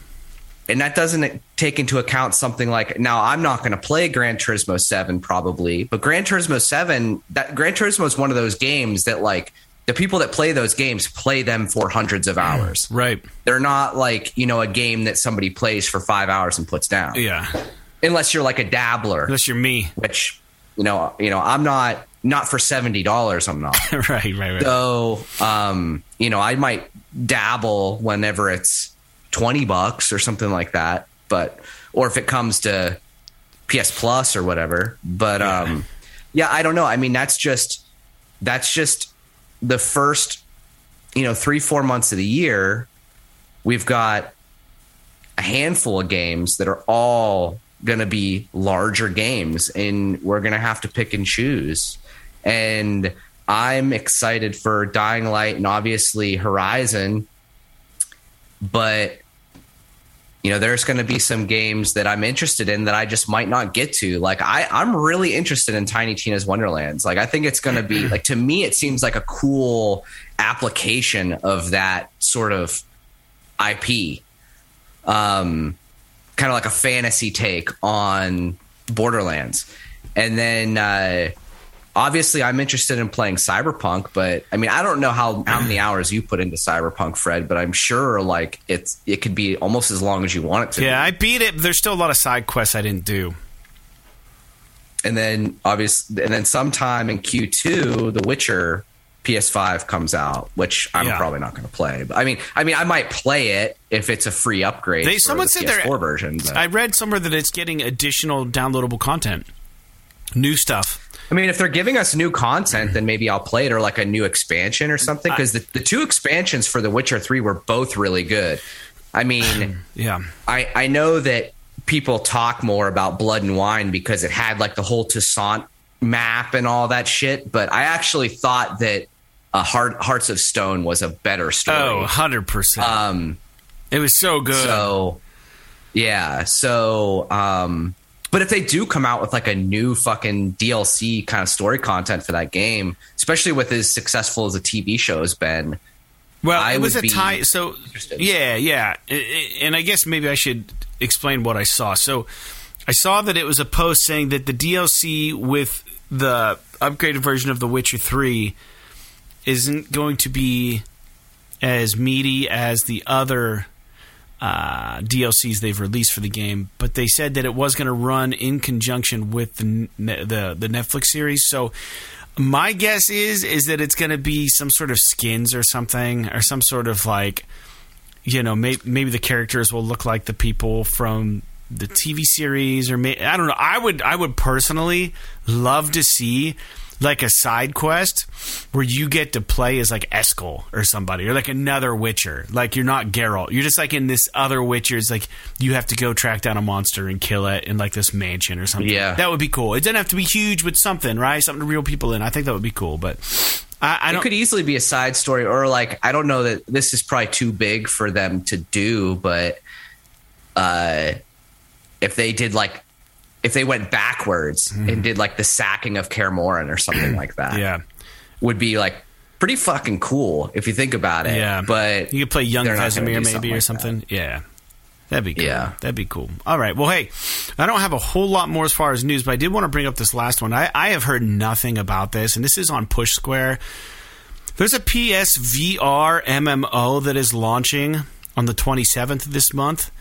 and that doesn't take into account something like now I'm not going to play Gran Turismo 7 probably, but Gran Turismo 7 that Gran Turismo is one of those games that like the people that play those games play them for hundreds of hours. <clears throat> Right. They're not like, you know, a game that somebody plays for 5 hours and puts down. Yeah. Unless you're like a dabbler, Unless you're me. which you know, you know, I'm not not for $70 I'm not. <laughs> right, right, right. So, um, you know, I might dabble whenever it's 20 bucks or something like that, but, or if it comes to PS Plus or whatever. But, um, yeah, I don't know. I mean, that's just, that's just the first, you know, three, four months of the year. We've got a handful of games that are all going to be larger games and we're going to have to pick and choose. And I'm excited for Dying Light and obviously Horizon, but you know, there's going to be some games that I'm interested in that I just might not get to. Like I, I'm really interested in Tiny Tina's Wonderlands. Like I think it's going to be <clears throat> like to me, it seems like a cool application of that sort of IP. Um, kind of like a fantasy take on Borderlands. And then uh, obviously I'm interested in playing Cyberpunk, but I mean I don't know how how many hours you put into Cyberpunk, Fred, but I'm sure like it's it could be almost as long as you want it to. yeah, be. I beat it. but There's still a lot of side quests I didn't do. And then obviously and then sometime in Q2 The Witcher PS5 comes out, which I'm Yeah. probably not going to play. But I mean, I mean, I might play it if it's a free upgrade. They- someone the said PS4 they're- version. But. I read somewhere that it's getting additional downloadable content, new stuff. I mean, if they're giving us new content, then maybe I'll play it or like a new expansion or something. Because the, the two expansions for The Witcher 3 were both really good. I mean, <sighs> Yeah, I, I know that people talk more about Blood and Wine because it had like the whole Toussaint map and all that shit. But I actually thought that uh, Heart, Hearts of Stone was a better story. oh, 100 percent. Um, It was so good. so yeah, so um but if they do come out with like a new fucking DLC kind of story content for that game, especially with as successful as the TV show has been, Well, I it was a tie. So, interested. yeah, yeah. And I guess maybe I should explain what I saw. So, I saw that it was a post saying that the DLC with the upgraded version of The Witcher 3 isn't going to be as meaty as the other uh, DLCs they've released for the game, but they said that it was going to run in conjunction with the, the the Netflix series. So my guess is is that it's going to be some sort of skins or something, or some sort of like you know, may, maybe the characters will look like the people from the TV series, or may, I don't know. I would I would personally love to see like a side quest where you get to play as like Eskel or somebody or like another Witcher. Like you're not Geralt. You're just like in this other Witcher. It's like you have to go track down a monster and kill it in like this mansion or something. Yeah. That would be cool. It doesn't have to be huge with something, right? Something to reel people in. I think that would be cool. But I, I It could easily be a side story, or like I don't know that this is probably too big for them to do, but uh, if they did like if they went backwards and mm. did like the sacking of Kaer Morhen or something <clears throat> like that. Yeah. would be like pretty fucking cool if you think about it. Yeah. but You could play Young they're not gonna Vesemir do maybe or something like something. Yeah. That'd be cool. Yeah. That'd be cool. All right. Well, hey, I don't have a whole lot more as far as news, but I did want to bring up this last one. I, I have heard nothing about this, and this is on Push Square. There's a PSVR MMO that is launching on the 27th of this month,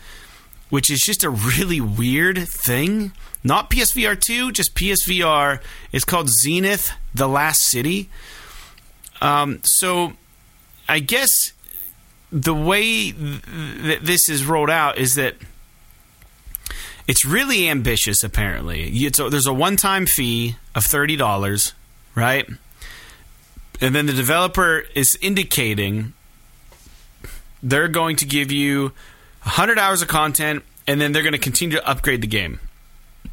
which is just a really weird thing. Not PSVR 2, just PSVR. It's called Zenith The Last City. Um, so I guess the way th- that this is rolled out is that it's really ambitious. Apparently, it's a, there's a one-time fee of thirty dollars, right? And then the developer is indicating they're going to give you hundred hours of content, and then they're going to continue to upgrade the game.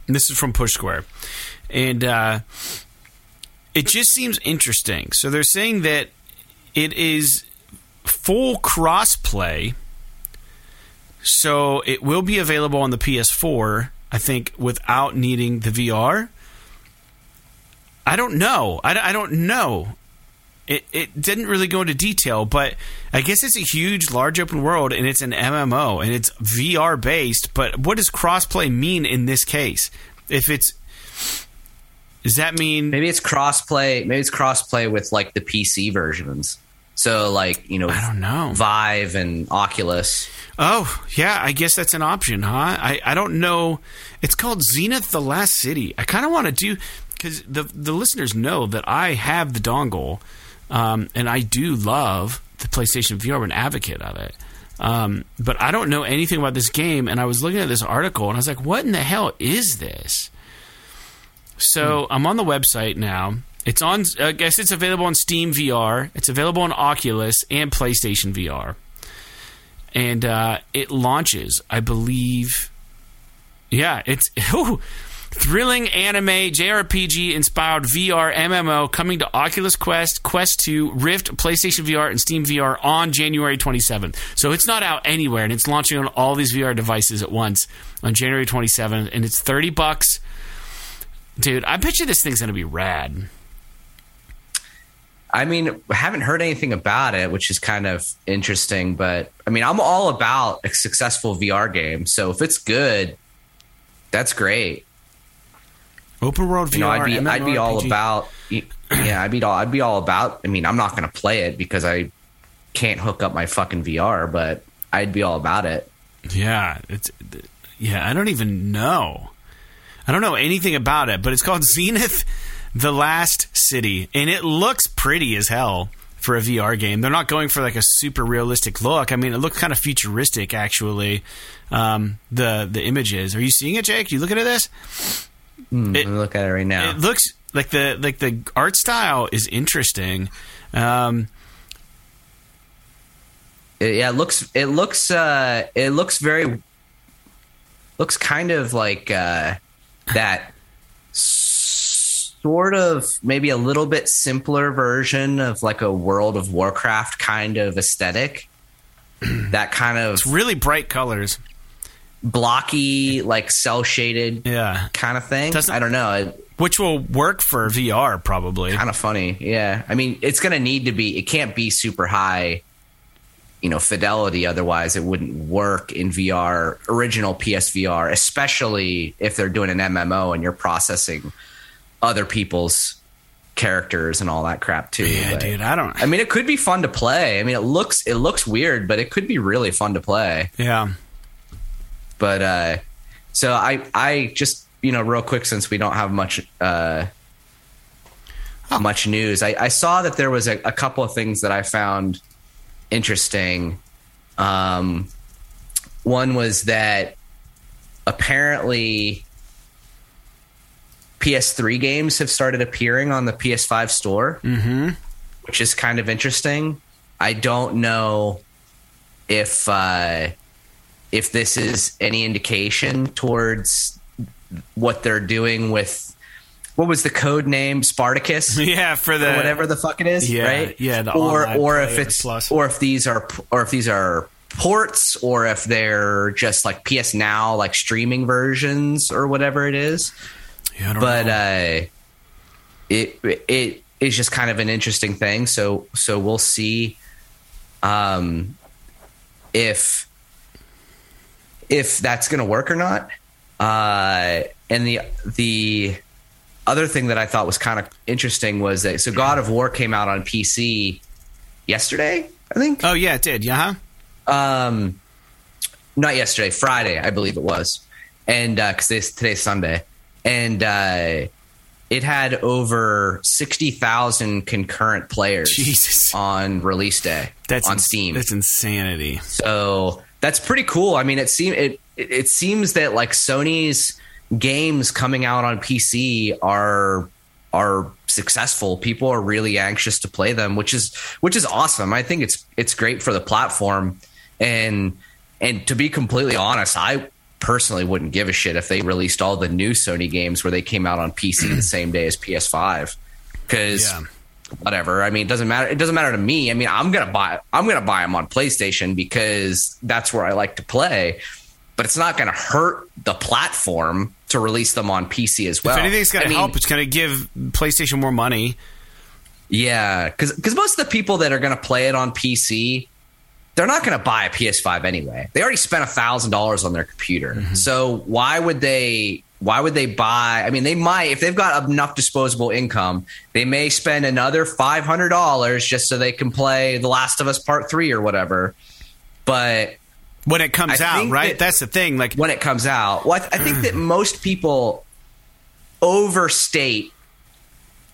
This is from Push Square, and uh, it just seems interesting. So they're saying that it is full crossplay. So it will be available on the PS4, I think, without needing the VR. I don't know. I, I don't know. It, it didn't really go into detail, but I guess it's a huge, large open world and it's an MMO and it's VR based. But what does crossplay mean in this case? If it's. Does that mean. Maybe it's crossplay. Maybe it's crossplay with like the PC versions. So like you know, I don't know. Vive and Oculus. Oh, yeah, I guess that's an option, huh? I, I don't know. It's called Zenith the Last City. I kind of want to do because the the listeners know that I have the dongle, um, and I do love the PlayStation VR. I'm an advocate of it. Um, but I don't know anything about this game, and I was looking at this article, and I was like, "What in the hell is this?" So I'm on the website now. It's on. I guess it's available on Steam VR. It's available on Oculus and PlayStation VR and uh, it launches, I believe. Yeah, it's <laughs> ooh, thrilling anime JRPG inspired VR MMO coming to Oculus Quest, Quest 2, Rift, PlayStation VR, and Steam VR on January 27th. So it's not out anywhere, and it's launching on all these VR devices at once on January 27th, and it's 30 bucks. Dude, I bet you this thing's gonna be rad. I mean, haven't heard anything about it, which is kind of interesting. But I mean, I'm all about a successful VR game. So if it's good, that's great. Open world VR. You know, I'd be I'd be all about. Yeah, I'd be all I'd be all about. I mean, I'm not going to play it because I can't hook up my fucking VR, but I'd be all about it. Yeah, it's yeah. I don't even know. I don't know anything about it, but it's called <laughs> Zenith: The Last City, and it looks pretty as hell for a VR game. They're not going for like a super realistic look. I mean, it looks kind of futuristic actually. Um, the the images. Are you seeing it, Jake? You looking at this? Hmm, It- Let me look at it right now. It looks like the like the art style is interesting. Um, It- yeah, it looks it looks uh it looks very looks kind of like uh that sort of maybe a little bit simpler version of like a World of Warcraft kind of aesthetic. <clears throat> that kind of it's really bright colors. Blocky, like cel shaded Yeah, kind of thing. Doesn't- I don't know. It, which will work for VR probably. kind of funny. Yeah. I mean, it's going to need to be, it can't be super high, you know, fidelity. Otherwise, it wouldn't work in VR, original PSVR, especially if they're doing an MMO and you're processing other people's characters and all that crap too. Yeah, But- dude. I don't. I mean, it could be fun to play. I mean, it looks it looks weird, but it could be really fun to play. Yeah. But uh, so I I just you know real quick since we don't have much uh, much news, I, I saw that there was a, a couple of things that I found interesting. Um, one was that apparently PS3 games have started appearing on the PS5 store, mm-hmm. which is kind of interesting. I don't know if uh, if this is any indication towards what they're doing with what was the code name Spartacus? <laughs> Yeah, for the or whatever the fuck it is, Yeah, right? yeah, the or or if it's plus. or if these are or if these are ports or if they're just like PS Now like streaming versions or whatever it is. Yeah, But uh, it it is just kind of an interesting thing. So so we'll see um, if if that's going to work or not. Uh, and the the other thing that I thought was kind of interesting was that so God of War came out on PC yesterday, I think. oh yeah, it did. Yeah, huh? Um, not yesterday, Friday, I believe it was, and because today's Sunday, and uh, it had over sixty thousand concurrent players Jesus. on release day That's on ins- Steam. That's insanity. So that's pretty cool. I mean, it seems it it seems that like Sony's games coming out on PC are are successful. People are really anxious to play them, which is which is awesome. I think it's it's great for the platform. And and to be completely honest, I personally wouldn't give a shit if they released all the new Sony games where they came out on PC the same day as PS5 because Yeah. Whatever. I mean, it doesn't matter. It doesn't matter to me. I mean, I'm gonna buy. I'm gonna buy them on PlayStation because that's where I like to play. But it's not gonna hurt the platform to release them on PC as well. if anything's going I to mean, help, it's going to give PlayStation more money. yeah, because most of the people that are gonna play it on PC, they're not gonna buy a PS5 anyway. They already spent a thousand dollars on their computer. Mm-hmm. So why would they? Why would they buy? I mean, they might if they've got enough disposable income, they may spend another five hundred dollars just so they can play The Last of Us Part Three or whatever. But When it comes I out, right? that- That's the thing. Like, when it comes out. Well, I, th- I think that <clears throat> most people overstate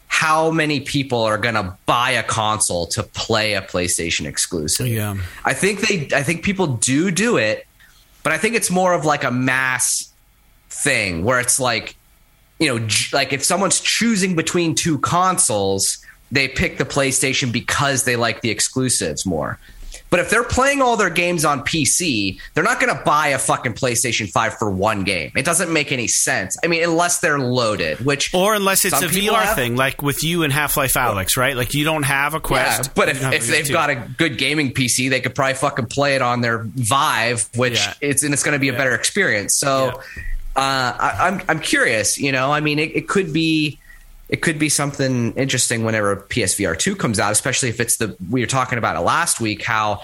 how many people are going to buy a console to play a PlayStation exclusive. Yeah. I think they I think people do do it, but I think it's more of like a mass thing where it's like you know, like if someone's choosing between two consoles, they pick the PlayStation because they like the exclusives more. But if they're playing all their games on PC, they're not going to buy a fucking PlayStation 5 for one game. It doesn't make any sense. I mean, unless they're loaded, which or unless it's a VR have. thing, like with you and Half Life Alyx, right? Like you don't have a Yeah, Quest. but if, if they've PS2. got a good gaming PC, they could probably fucking play it on their Vive, which Yeah. it's and it's going to be a better experience. So, uh, I, I'm I'm curious. You know, I mean, it, it could be it could be something interesting whenever PSVR two comes out, especially if it's the we were talking about it last week. How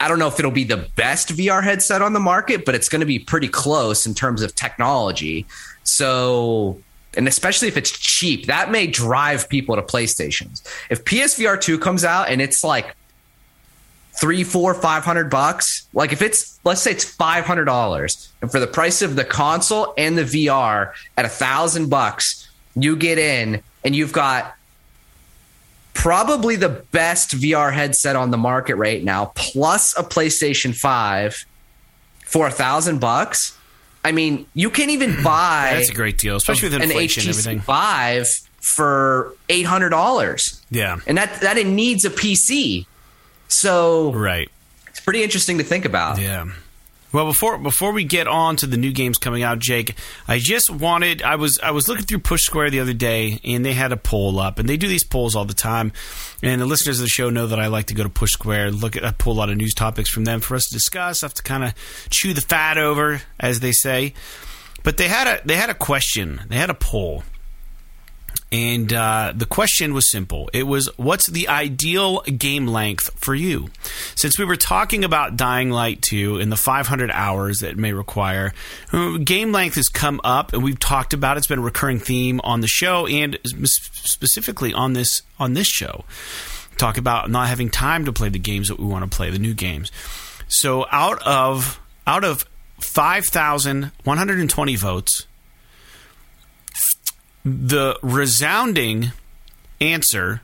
I don't know if it'll be the best VR headset on the market, but it's going to be pretty close in terms of technology. So, and especially if it's cheap, that may drive people to PlayStations. If PSVR 2 comes out and it's like three, four, five hundred bucks, like if it's, let's say it's $500, and for the price of the console and the VR at a thousand bucks, you get in and you've got probably the best VR headset on the market right now, plus a PlayStation 5 for a thousand bucks. I mean, you can't even <clears throat> buy That's a great deal, especially with an inflation and HTC everything. 5 for eight hundred dollars, Yeah. and that that it needs a PC. So Right. it's pretty interesting to think about. Yeah. Well, before before we get on to the new games coming out, Jake, I just wanted I was I was looking through Push Square the other day, and they had a poll up, and they do these polls all the time. And the listeners of the show know that I like to go to Push Square, look at I pull a lot of news topics from them for us to discuss, have to kind of chew the fat over, as they say. But they had a they had a question, they had a poll, and uh, the question was simple. It was, what's the ideal game length for you? Since we were talking about Dying Light 2 and the 500 hours that it may require, uh, game length has come up, and we've talked about it. It's been a recurring theme on the show and specifically on this on this show. Talk about not having time to play the games that we want to play, the new games. So out of out of 5,120 votes, the resounding answer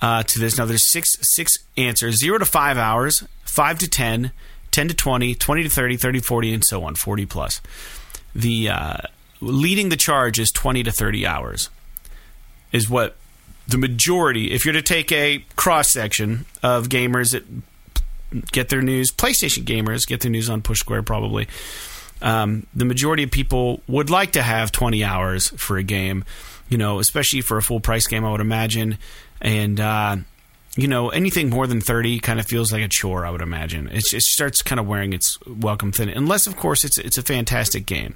uh, to this. Now, there's six six answers: zero to five hours, five to 10, 10 to 20, 20 to 30, 30 to 40, and so on, 40 plus. The uh, leading the charge is 20 to 30 hours, is what the majority. If you're to take a cross section of gamers that get their news, PlayStation gamers get their news on Push Square probably. Um, the majority of people would like to have 20 hours for a game, you know, especially for a full price game, I would imagine. And, uh, you know, anything more than 30 kind of feels like a chore, I would imagine. It's, it starts kind of wearing its welcome thin, unless, of course, it's, it's a fantastic game.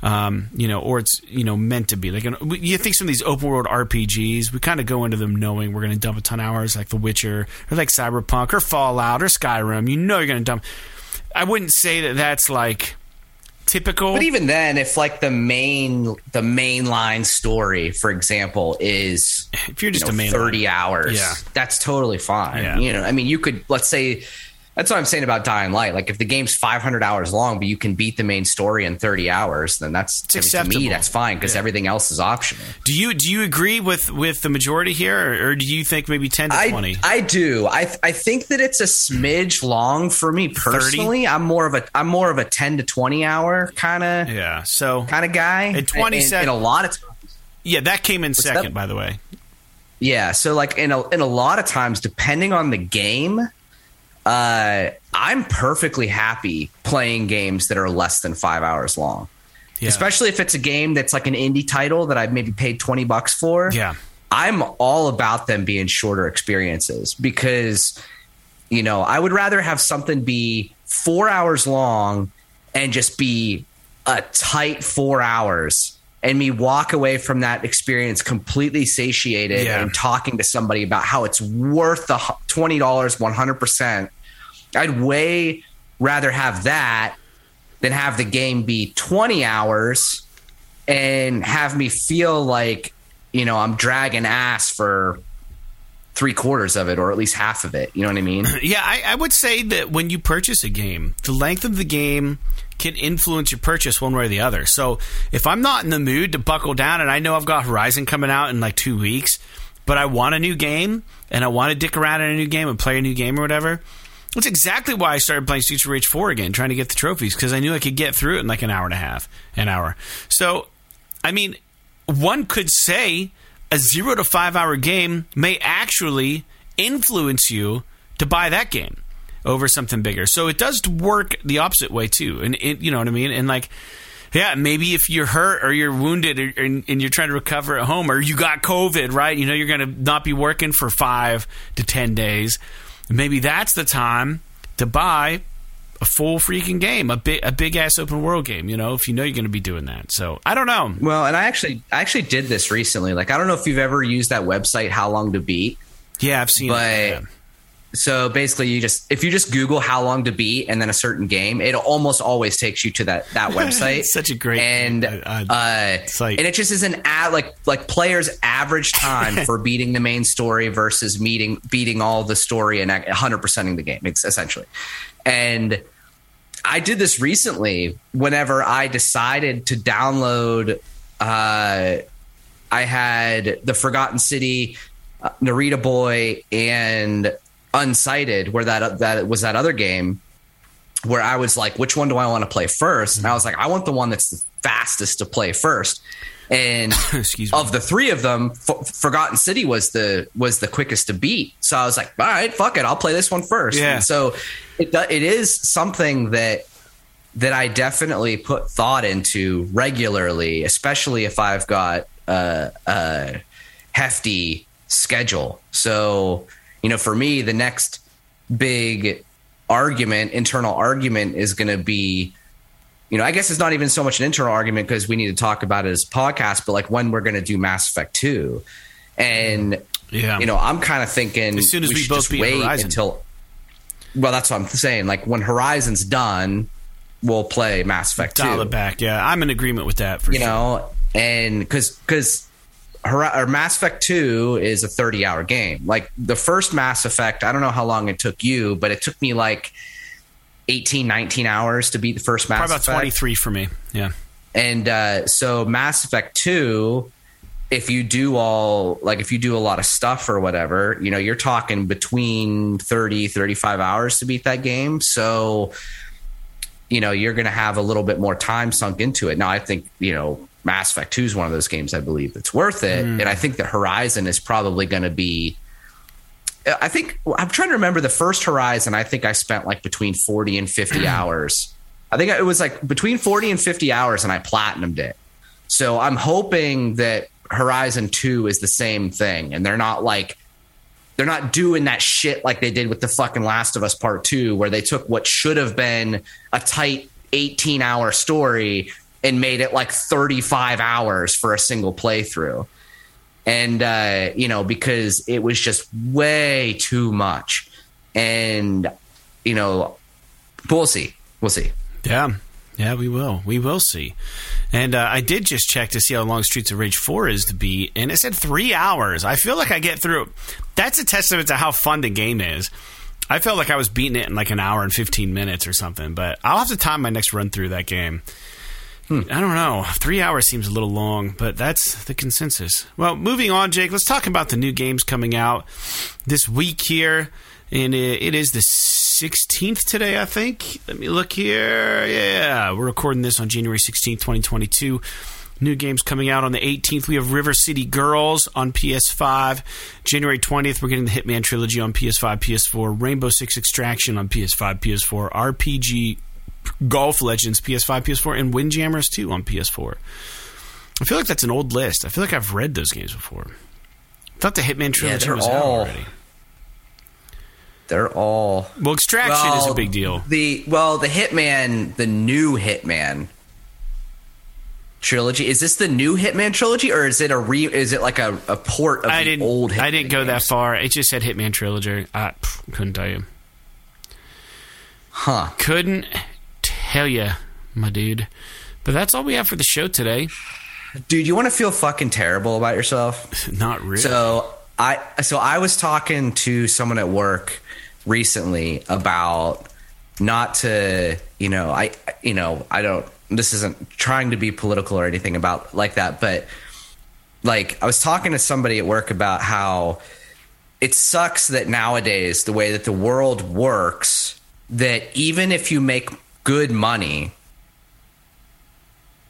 Um, you know, or it's you know meant to be. Like you think some of these open world RPGs, we kind of go into them knowing we're going to dump a ton of hours, like The Witcher, or like Cyberpunk, or Fallout, or Skyrim. You know you're going to dump. I wouldn't say that that's like typical. But even then, if like the main the mainline story, for example, is if you're just you know, a main thirty line. hours, Yeah. that's totally fine. Yeah. You know, I mean, you could let's say that's what I'm saying about Dying Light. Like, if the game's 500 hours long, but you can beat the main story in 30 hours, then that's I mean, to me that's fine because Yeah. everything else is optional. Do you do you agree with with the majority here, or, or do you think maybe ten to twenty? I do. I I think that it's a smidge long for me personally. I'm more of a I'm more of a 10 to 20 hour kind of yeah. So kind of guy. At 20 and, sec- and a lot of times yeah, that came in second, that? by the way. Yeah, so like in a in a lot of times, depending on the game, uh, I'm perfectly happy playing games that are less than five hours long. Yeah. Especially if it's a game that's like an indie title that I've maybe paid twenty bucks for. Yeah. I'm all about them being shorter experiences because, you know, I would rather have something be four hours long and just be a tight four hours and me walk away from that experience completely satiated Yeah. and talking to somebody about how it's worth the $20 100%. I'd way rather have that than have the game be 20 hours and have me feel like you know I'm dragging ass for three quarters of it or at least half of it. You know what I mean? <clears throat> Yeah, I, I would say that when you purchase a game, the length of the game can influence your purchase one way or the other. So if I'm not in the mood to buckle down, and I know I've got Horizon coming out in like two weeks, but I want a new game and I want to dick around in a new game and play a new game or whatever. That's exactly why I started playing Streets of Rage 4 again, trying to get the trophies because I knew I could get through it in like an hour and a half, an hour. So, I mean, one could say a zero to five hour game may actually influence you to buy that game over something bigger. So it does work the opposite way too. And it, you know what I mean? And like, yeah, maybe if you're hurt or you're wounded or, and, and you're trying to recover at home or you got COVID, right? You know, you're going to not be working for five to 10 days. Maybe that's the time to buy a full freaking game, a big, a big ass open world game, you know, if you know you're going to be doing that. So I don't know. Well, and I actually I actually did this recently. Like I don't know if you've ever used that website How Long to Beat. Yeah, I've seen But it. Yeah. So basically you just if you just Google how long to beat and then a certain game, it almost always takes you to that that <laughs> website. It's such a great, and uh, uh, site. and it just is an ad like like players average time <laughs> for beating the main story versus meeting beating all the story and 100 percenting the game essentially and i did this recently whenever i decided to download uh i had the forgotten city uh, narita boy and unsighted where that that was that other game where I was like, which one do I want to play first? And I was like, I want the one that's the fastest to play first. And <coughs> Excuse me. of the three of them, F- Forgotten City was the was the quickest to beat. So I was like, all right, fuck it, I'll play this one first. Yeah. And so it it is something that that I definitely put thought into regularly, especially if I've got a, a hefty schedule. So, you know, for me, the next big argument, internal argument, is going to be, you know, I guess it's not even so much an internal argument because we need to talk about it as a podcast, but like when we're going to do Mass Effect 2. And, Yeah. you know, I'm kind of thinking As soon as we should both wait Horizon. until. Well, that's what I'm saying. Like when Horizon's done, we'll play Mass Effect 2 Dial it back. Yeah, I'm in agreement with that for you sure. know, and because because or Mass Effect Two is a thirty hour game. Like the first Mass Effect, I don't know how long it took you, but it took me like 18, 19 hours to beat the first Mass Effect. Probably about Effect. 23 for me. Yeah. And uh, so Mass Effect Two if you do all like if you do a lot of stuff or whatever, you know, you're talking between 30 35 hours to beat that game. So you know, you're going to have a little bit more time sunk into it. Now, I think, you know, Mass Effect 2 is one of those games I believe that's worth it. Mm. And I think that Horizon is probably going to be I think I'm trying to remember the first Horizon. I think I spent like between 40 and 50 <clears throat> hours. I think it was like between 40 and 50 hours and I platinumed it. So I'm hoping that Horizon 2 is the same thing and they're not like they're not doing that shit like they did with the fucking Last of Us Part 2 where they took what should have been a tight 18 hour story and made it like 35 hours for a single playthrough. And uh, you know, because it was just way too much. And you know, we'll see. We'll see. Yeah. Yeah, we will. We will see. And uh, I did just check to see how long Streets of Rage 4 is to be, and it said three hours. I feel like I get through. That's a testament to how fun the game is. I felt like I was beating it in like an hour and 15 minutes or something, but I'll have to time my next run through that game. Hmm. I don't know. Three hours seems a little long, but that's the consensus. Well, moving on, Jake, let's talk about the new games coming out this week here. And it is the 16th today, I think. Let me look here. Yeah, we're recording this on January 16th, 2022. New games coming out on the 18th. We have River City Girls on PS5. January 20th, we're getting the Hitman Trilogy on PS5, PS4. Rainbow Six Extraction on PS5, PS4. RPG Golf Legends PS5, PS4, and Windjammers 2 on PS4. I feel like that's an old list. I feel like I've read those games before. I thought the Hitman Trilogy yeah, was all, out already. They're all well. Extraction well, is a big deal. The well, the Hitman, the new Hitman trilogy. Is this the new Hitman trilogy, or is it a re? Is it like a, a port of I the old? Hitman I didn't go games? that far. It just said Hitman trilogy. I pff, couldn't tell you. Huh? Couldn't tell yeah, my dude. But that's all we have for the show today. Dude, you want to feel fucking terrible about yourself? <laughs> Not really. So I so I was talking to someone at work recently about not to, you know, I, you know, I don't, this isn't trying to be political or anything about like that, but like I was talking to somebody at work about how it sucks that nowadays the way that the world works, that even if you make good money,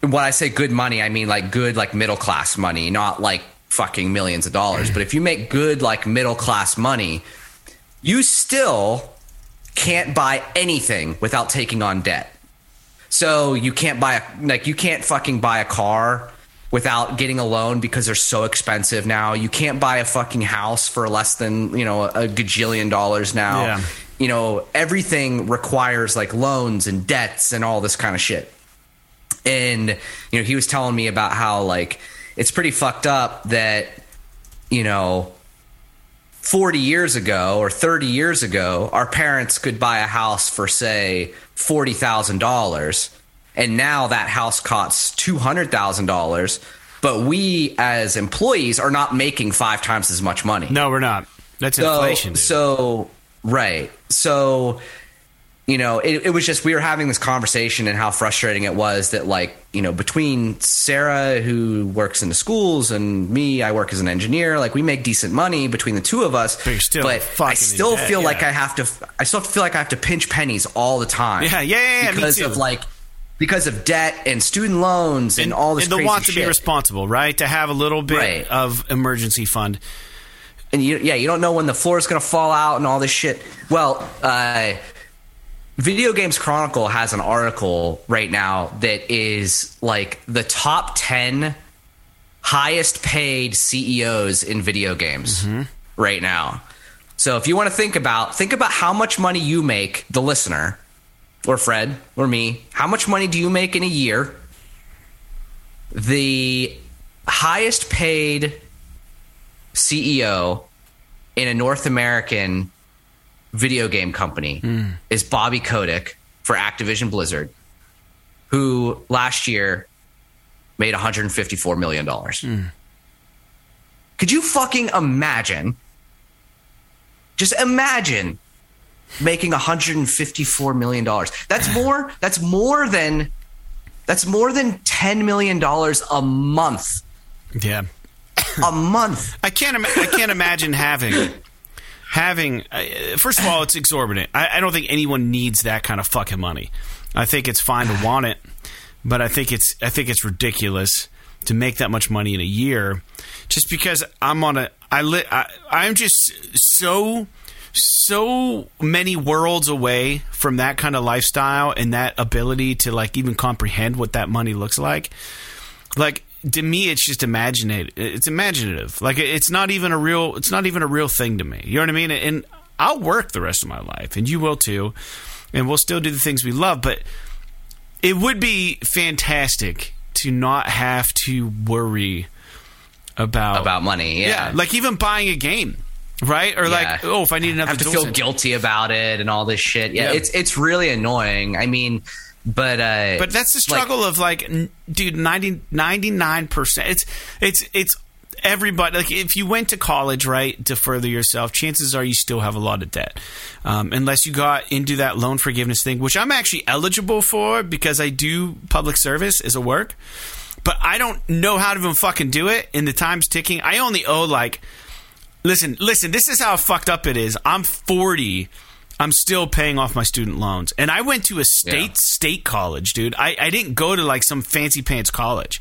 when I say good money, I mean like good, like middle class money, not like fucking millions of dollars. But if you make good, like middle class money, you still can't buy anything without taking on debt. So you can't buy a like you can't fucking buy a car without getting a loan because they're so expensive now. You can't buy a fucking house for less than, you know, a gajillion dollars now. Yeah. You know, everything requires like loans and debts and all this kind of shit. And you know, he was telling me about how like it's pretty fucked up that you know 40 years ago or 30 years ago, our parents could buy a house for, say, $40,000. And now that house costs $200,000. But we, as employees, are not making five times as much money. No, we're not. That's so, inflation. Dude. So, right. So, you know, it, it, was just we were having this conversation and how frustrating it was that like you know between Sarah who works in the schools and me, I work as an engineer. Like we make decent money between the two of us, but, but I still feel like I have to. I still feel like I have to pinch pennies all the time. Yeah, yeah, yeah. yeah because of like because of debt and student loans and, and all this and the want to be responsible, right? To have a little bit right. of emergency fund. And you, yeah, you don't know when the floor is going to fall out and all this shit. Well, uh, Video Games Chronicle has an article right now that is like the top 10 highest paid CEOs in video games mm-hmm. right now. So if you want to think about think about how much money you make, the listener or Fred or me, how much money do you make in a year? The highest paid CEO in a North American video game company mm. is Bobby Kotick for Activision Blizzard, who last year made 154 million dollars. Mm. Could you fucking imagine? Just imagine making 154 million dollars. That's <sighs> more that's more than that's more than 10 million dollars a month. Yeah. A month. <laughs> I can't. I can't imagine having having. Uh, first of all, it's exorbitant. I, I don't think anyone needs that kind of fucking money. I think it's fine to want it, but I think it's. I think it's ridiculous to make that much money in a year, just because I'm on a. I li- I, I'm just so so many worlds away from that kind of lifestyle and that ability to like even comprehend what that money looks like. Like to me it's just imaginative it's imaginative like it's not even a real it's not even a real thing to me you know what i mean and i'll work the rest of my life and you will too and we'll still do the things we love but it would be fantastic to not have to worry about About money, yeah. like even buying a game right or like oh if i need another have to feel guilty about it and all this shit. Yeah, Yeah. it's it's really annoying. I mean, but uh, But that's the like, struggle of like, dude, 99 percent. It's it's it's everybody. Like, if you went to college, right, to further yourself, chances are you still have a lot of debt, um, unless you got into that loan forgiveness thing, which I'm actually eligible for because I do public service as a work. But I don't know how to even fucking do it. And the time's ticking. I only owe like listen, listen, this is how fucked up it is. I'm 40. I'm still paying off my student loans. And I went to a state Yeah. state college, dude. I, I didn't go to like some fancy pants college.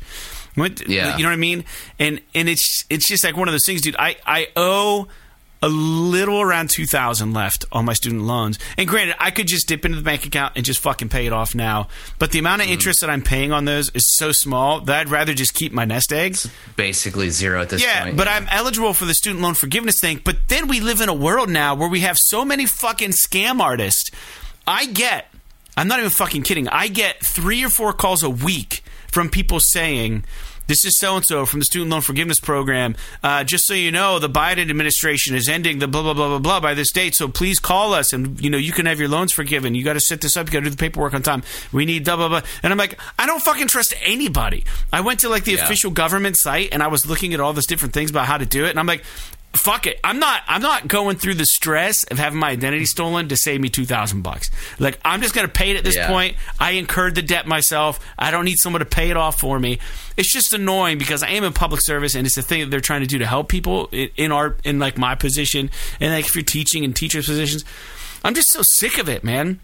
Went Yeah. you know what I mean? And and it's it's just like one of those things, dude. I, I owe a little around 2000 left on my student loans. And granted, I could just dip into the bank account and just fucking pay it off now. But the amount of mm-hmm. interest that I'm paying on those is so small that I'd rather just keep my nest eggs. basically zero at this Yeah, point. but I'm eligible for the student loan forgiveness thing. But then we live in a world now where we have so many fucking scam artists. I get, I'm not even fucking kidding. I get three or four calls a week from people saying, this is so and so from the student loan forgiveness program. Uh, just so you know, the Biden administration is ending the blah blah blah blah blah by this date. So please call us, and you know you can have your loans forgiven. You got to set this up. You got to do the paperwork on time. We need blah blah blah. And I'm like, I don't fucking trust anybody. I went to like the Yeah. official government site, and I was looking at all these different things about how to do it, and I'm like. Fuck it. I'm not I'm not going through the stress of having my identity stolen to save me 2000 bucks. Like I'm just going to pay it at this Yeah. point. I incurred the debt myself. I don't need someone to pay it off for me. It's just annoying because I am in public service and it's a thing that they're trying to do to help people in, our in like my position and like if you're teaching in teachers positions. I'm just so sick of it, man.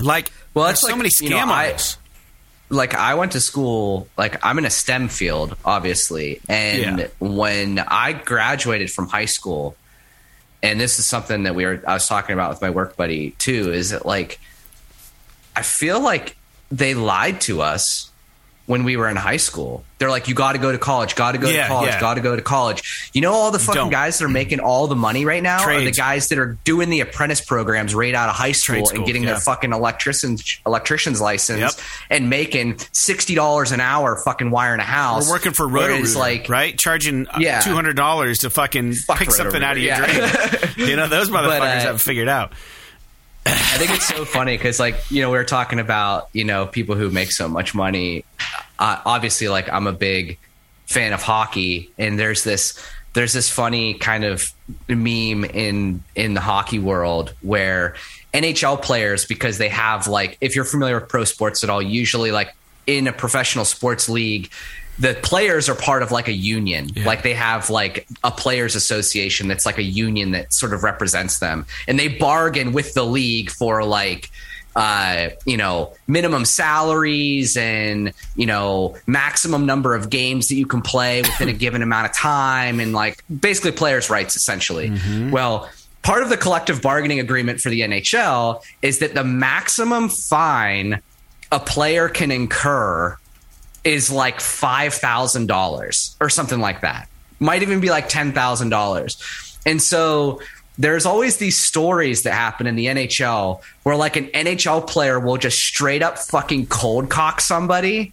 Like Well, there's it's so like, many you know, scam I-. like I went to school, like I'm in a STEM field, obviously. And Yeah. when I graduated from high school, and this is something that we were I was talking about with my work buddy too, is that like I feel like they lied to us when we were in high school. They're like, you got to go to college, got to go Yeah, to college, yeah. got to go to college. You know, all the fucking guys that are making all the money right now are the guys that are doing the apprentice programs right out of high school, school, and getting yeah. their fucking electrician's electrician's license Yep. and making sixty dollars an hour fucking wiring a house. We're working for Roto-Rooter, like right? Charging uh, Yeah. two hundred dollars to fucking Fuck pick something out of your Roto-Rooter, drain. <laughs> you know, those motherfuckers uh, haven't figured out. I think it's so funny because, like, you know, we were talking about, you know, people who make so much money. Uh, obviously, like, I'm a big fan of hockey, and there's this there's this funny kind of meme in in the hockey world where NHL players, because they have like, if you're familiar with pro sports at all, usually like in a professional sports league. The players are part of like a union. Like they have like a players association that's like a union that sort of represents them. And they bargain with the league for like uh, you know, minimum salaries and, you know, maximum number of games that you can play within a <laughs> given amount of time and like basically players' rights essentially. Well, part of the collective bargaining agreement for the NHL is that the maximum fine a player can incur is like $5,000 or something like that. Might even be like $10,000. And so there's always these stories that happen in the NHL where like an NHL player will just straight up fucking cold cock somebody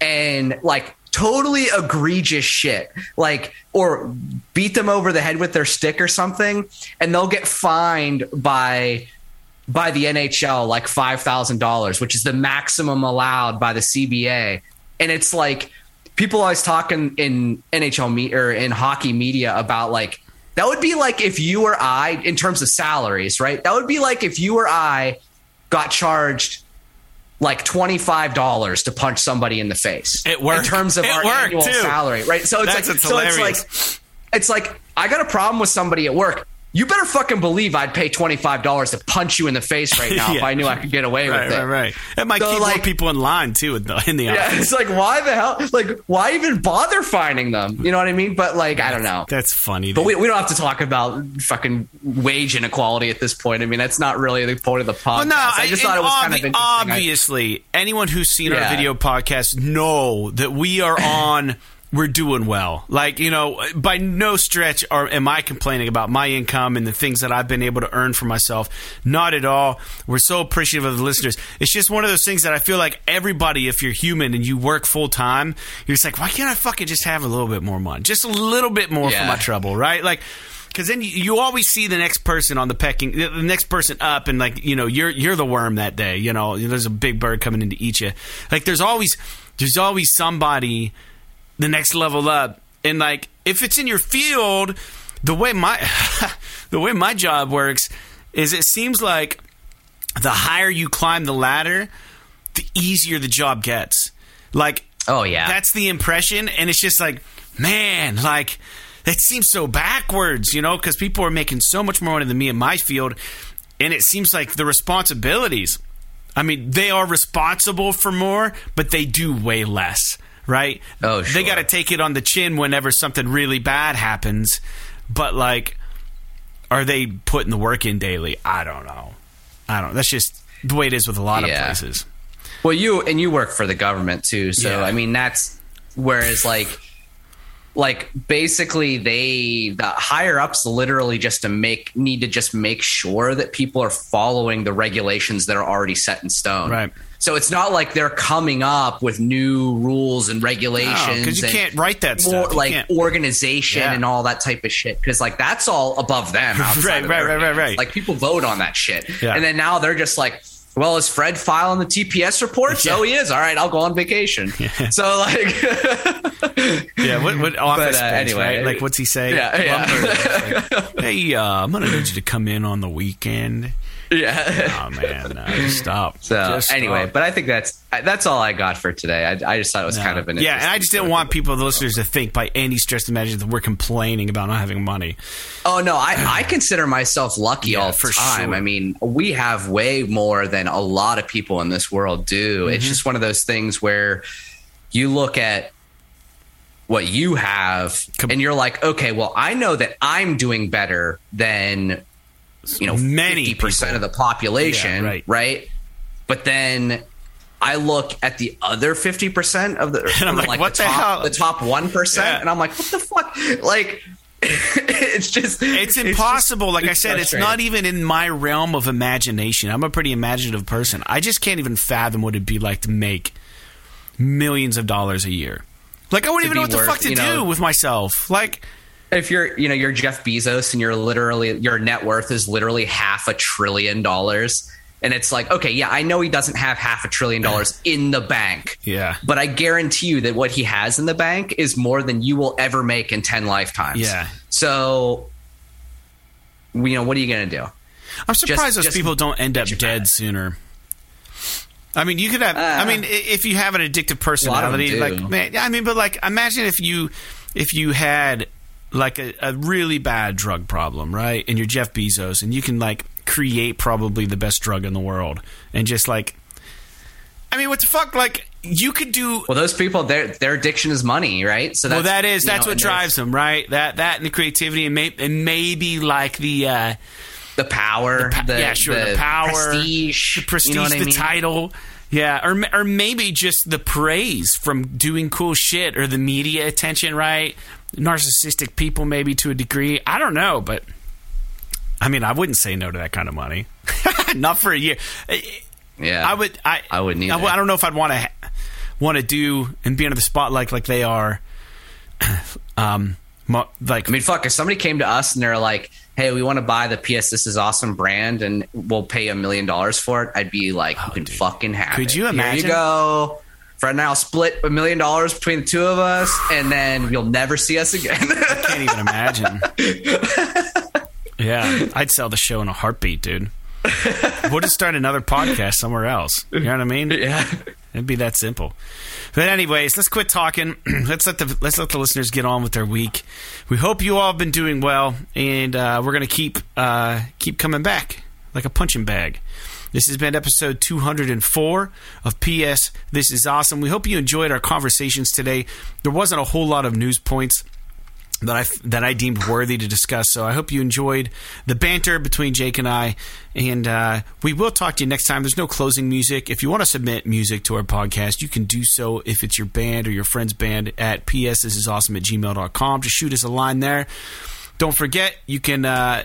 and like totally egregious shit like or beat them over the head with their stick or something and they'll get fined by by the NHL like $5,000 which is the maximum allowed by the CBA and it's like people always talking in NHL me or in hockey media about like that would be like if you or I in terms of salaries, right? That would be like if you or I got charged like twenty five dollars to punch somebody in the face. It worked. in terms of It our worked, annual too. salary, right? So it's That's like so it's like it's like I got a problem with somebody at work. You better fucking believe I'd pay twenty five dollars to punch you in the face right <laughs> now if I knew I could get away Right, with it. right, right. It might So, keep like- more people in line too in the, in the Yeah, office. it's like why the hell? Like why even bother finding them? You know what I mean? But like I don't know. That's funny. But we, we don't have to talk about fucking wage inequality at this point. I mean, that's not really the point of the podcast. Well, no, I just and thought it was obvi- kind of interesting. I- Obviously, anyone who's seen our video podcast know that we are <laughs> on. We're doing well. Like you know, by no stretch are am I complaining about my income and the things that I've been able to earn for myself. Not at all. We're so appreciative of the listeners. It's just one of those things that I feel like everybody, if you're human and you work full time, you're just like, why can't I fucking just have a little bit more money, just a little bit more for my trouble, right? Like because then you, you always see the next person on the pecking, the the next person up, and like you know, you're you're the worm that day. You know, there's a big bird coming in to eat you. Like there's always there's always somebody the next level up, and like if it's in your field, the way my <laughs> the way my job works is it seems like the higher you climb the ladder, the easier the job gets. Like Oh, yeah. that's the impression, and it's just like, man, like that seems so backwards, you know, because people are making so much more money than me in my field, and it seems like the responsibilities. I mean, they are responsible for more, but they do way less, right? Oh, sure. They got to take it on the chin whenever something really bad happens, but like, are they putting the work in daily? I don't know. I don't. That's just the way it is with a lot Yeah. of places. Well, you and you work for the government too, so Yeah. I mean that's whereas like like basically they the higher ups literally just to make need to just make sure that people are following the regulations that are already set in stone. Right. So it's not like they're coming up with new rules and regulations. because you and can't write that more stuff. You like can't. organization Yeah. and all that type of shit. Because like that's all above them. <laughs> Right, right, right, right, hands. right. Like people vote on that shit, Yeah. and then now they're just like. Well, is Fred filing the TPS reports? Yeah. Oh, he is. All right, I'll go on vacation. <laughs> So, like, <laughs> Yeah, what, what office uh, space, anyway. right? Like, what's he say? Yeah, yeah. Hey, uh, I'm gonna need you to come in on the weekend. Yeah. Oh man, no, just stop. <laughs> So Just anyway, stop. but I think that's that's all I got for today. I, I just thought it was kind of an yeah, and I just didn't want people, the listeners, to think by any stretch of the imagination that we're complaining about not having money. Oh no, I, I consider myself lucky Yeah, all the for time. sure. I mean, we have way more than a lot of people in this world do. Mm-hmm. It's just one of those things where you look at what you have and you're like, okay, well, I know that I'm doing better than you know Many percent of the population, Yeah, right. right? But then I look at the other fifty percent of the, <laughs> And I'm or, like, what the top, hell? the top one Yeah. and I'm like, what the fuck? Like, <laughs> it's just It's just- impossible. like I said, it's not even in my realm of imagination. I'm a pretty imaginative person. I just can't even fathom what it'd be like to make millions of dollars a year. Like I wouldn't even know what the fuck to do know- with myself. Like if you're you know you're Jeff Bezos and you're literally your net worth is literally half a trillion dollars and it's like okay yeah I know he doesn't have half a trillion dollars in the bank Yeah. but I guarantee you that what he has in the bank is more than you will ever make in 10 lifetimes Yeah. so you know what are you gonna do I'm surprised those just people don't end up dead sooner. I mean, you could have. I Uh, mean, if you have an addictive lot of them personality, like man, I mean, but like, imagine if you if you had like a, a really bad drug problem, right? And you're Jeff Bezos, and you can like create probably the best drug in the world, and just like, I mean, what the fuck? Like, you could do. well those people their their addiction is money right so Well, that's, that is know, what drives them, right? That that and the creativity, and, may, and maybe like the. uh the power pa- the, yeah, sure, the, power, prestige the prestige, you know I the mean? title. Yeah, or or maybe just the praise from doing cool shit or the media attention, right? Narcissistic people, maybe to a degree. I don't know, but I mean, I wouldn't say no to that kind of money. <laughs> Not for a year. yeah I would. I I wouldn't I, either. I don't know if I'd want to want to do and be under the spotlight like they are. <clears throat> um, mo- like I mean, fuck, if somebody came to us and they're like, hey, we want to buy the PS This Is Awesome brand and we'll pay a million dollars for it, I'd be like, you can fucking have Oh, Could it. you Here imagine? you go. Fred and I'll split a million dollars between the two of us and then you'll never see us again. I can't even imagine. <laughs> yeah, I'd sell the show in a heartbeat, dude. we'll just start another podcast somewhere else. You know what I mean? Yeah. It'd be that simple. But anyways, let's quit talking. <clears throat> let's let the let's let the listeners get on with their week. We hope you all have been doing well, and uh, we're gonna keep uh, keep coming back like a punching bag. This has been episode 204 of PS. This is awesome. We hope you enjoyed our conversations today. There wasn't a whole lot of news points that I that I deemed worthy to discuss. So I hope you enjoyed the banter between Jake and I, and uh, we will talk to you next time. There's no closing music. If you want to submit music to our podcast, you can do so if it's your band or your friend's band at ps this is awesome at gmail.com. Just shoot us a line there. Don't forget, you can uh,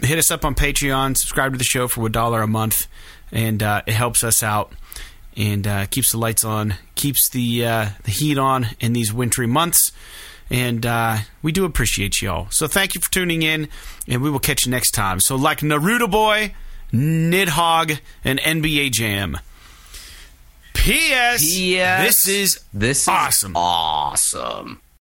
hit us up on Patreon, subscribe to the show for a dollar a month, and uh, it helps us out and uh, keeps the lights on, keeps the uh, the heat on in these wintry months. And uh, we do appreciate y'all. So thank you for tuning in, and we will catch you next time. So, like Naruto Boy, Nidhogg, and NBA Jam. P.S. P.S. This is This is awesome. Awesome.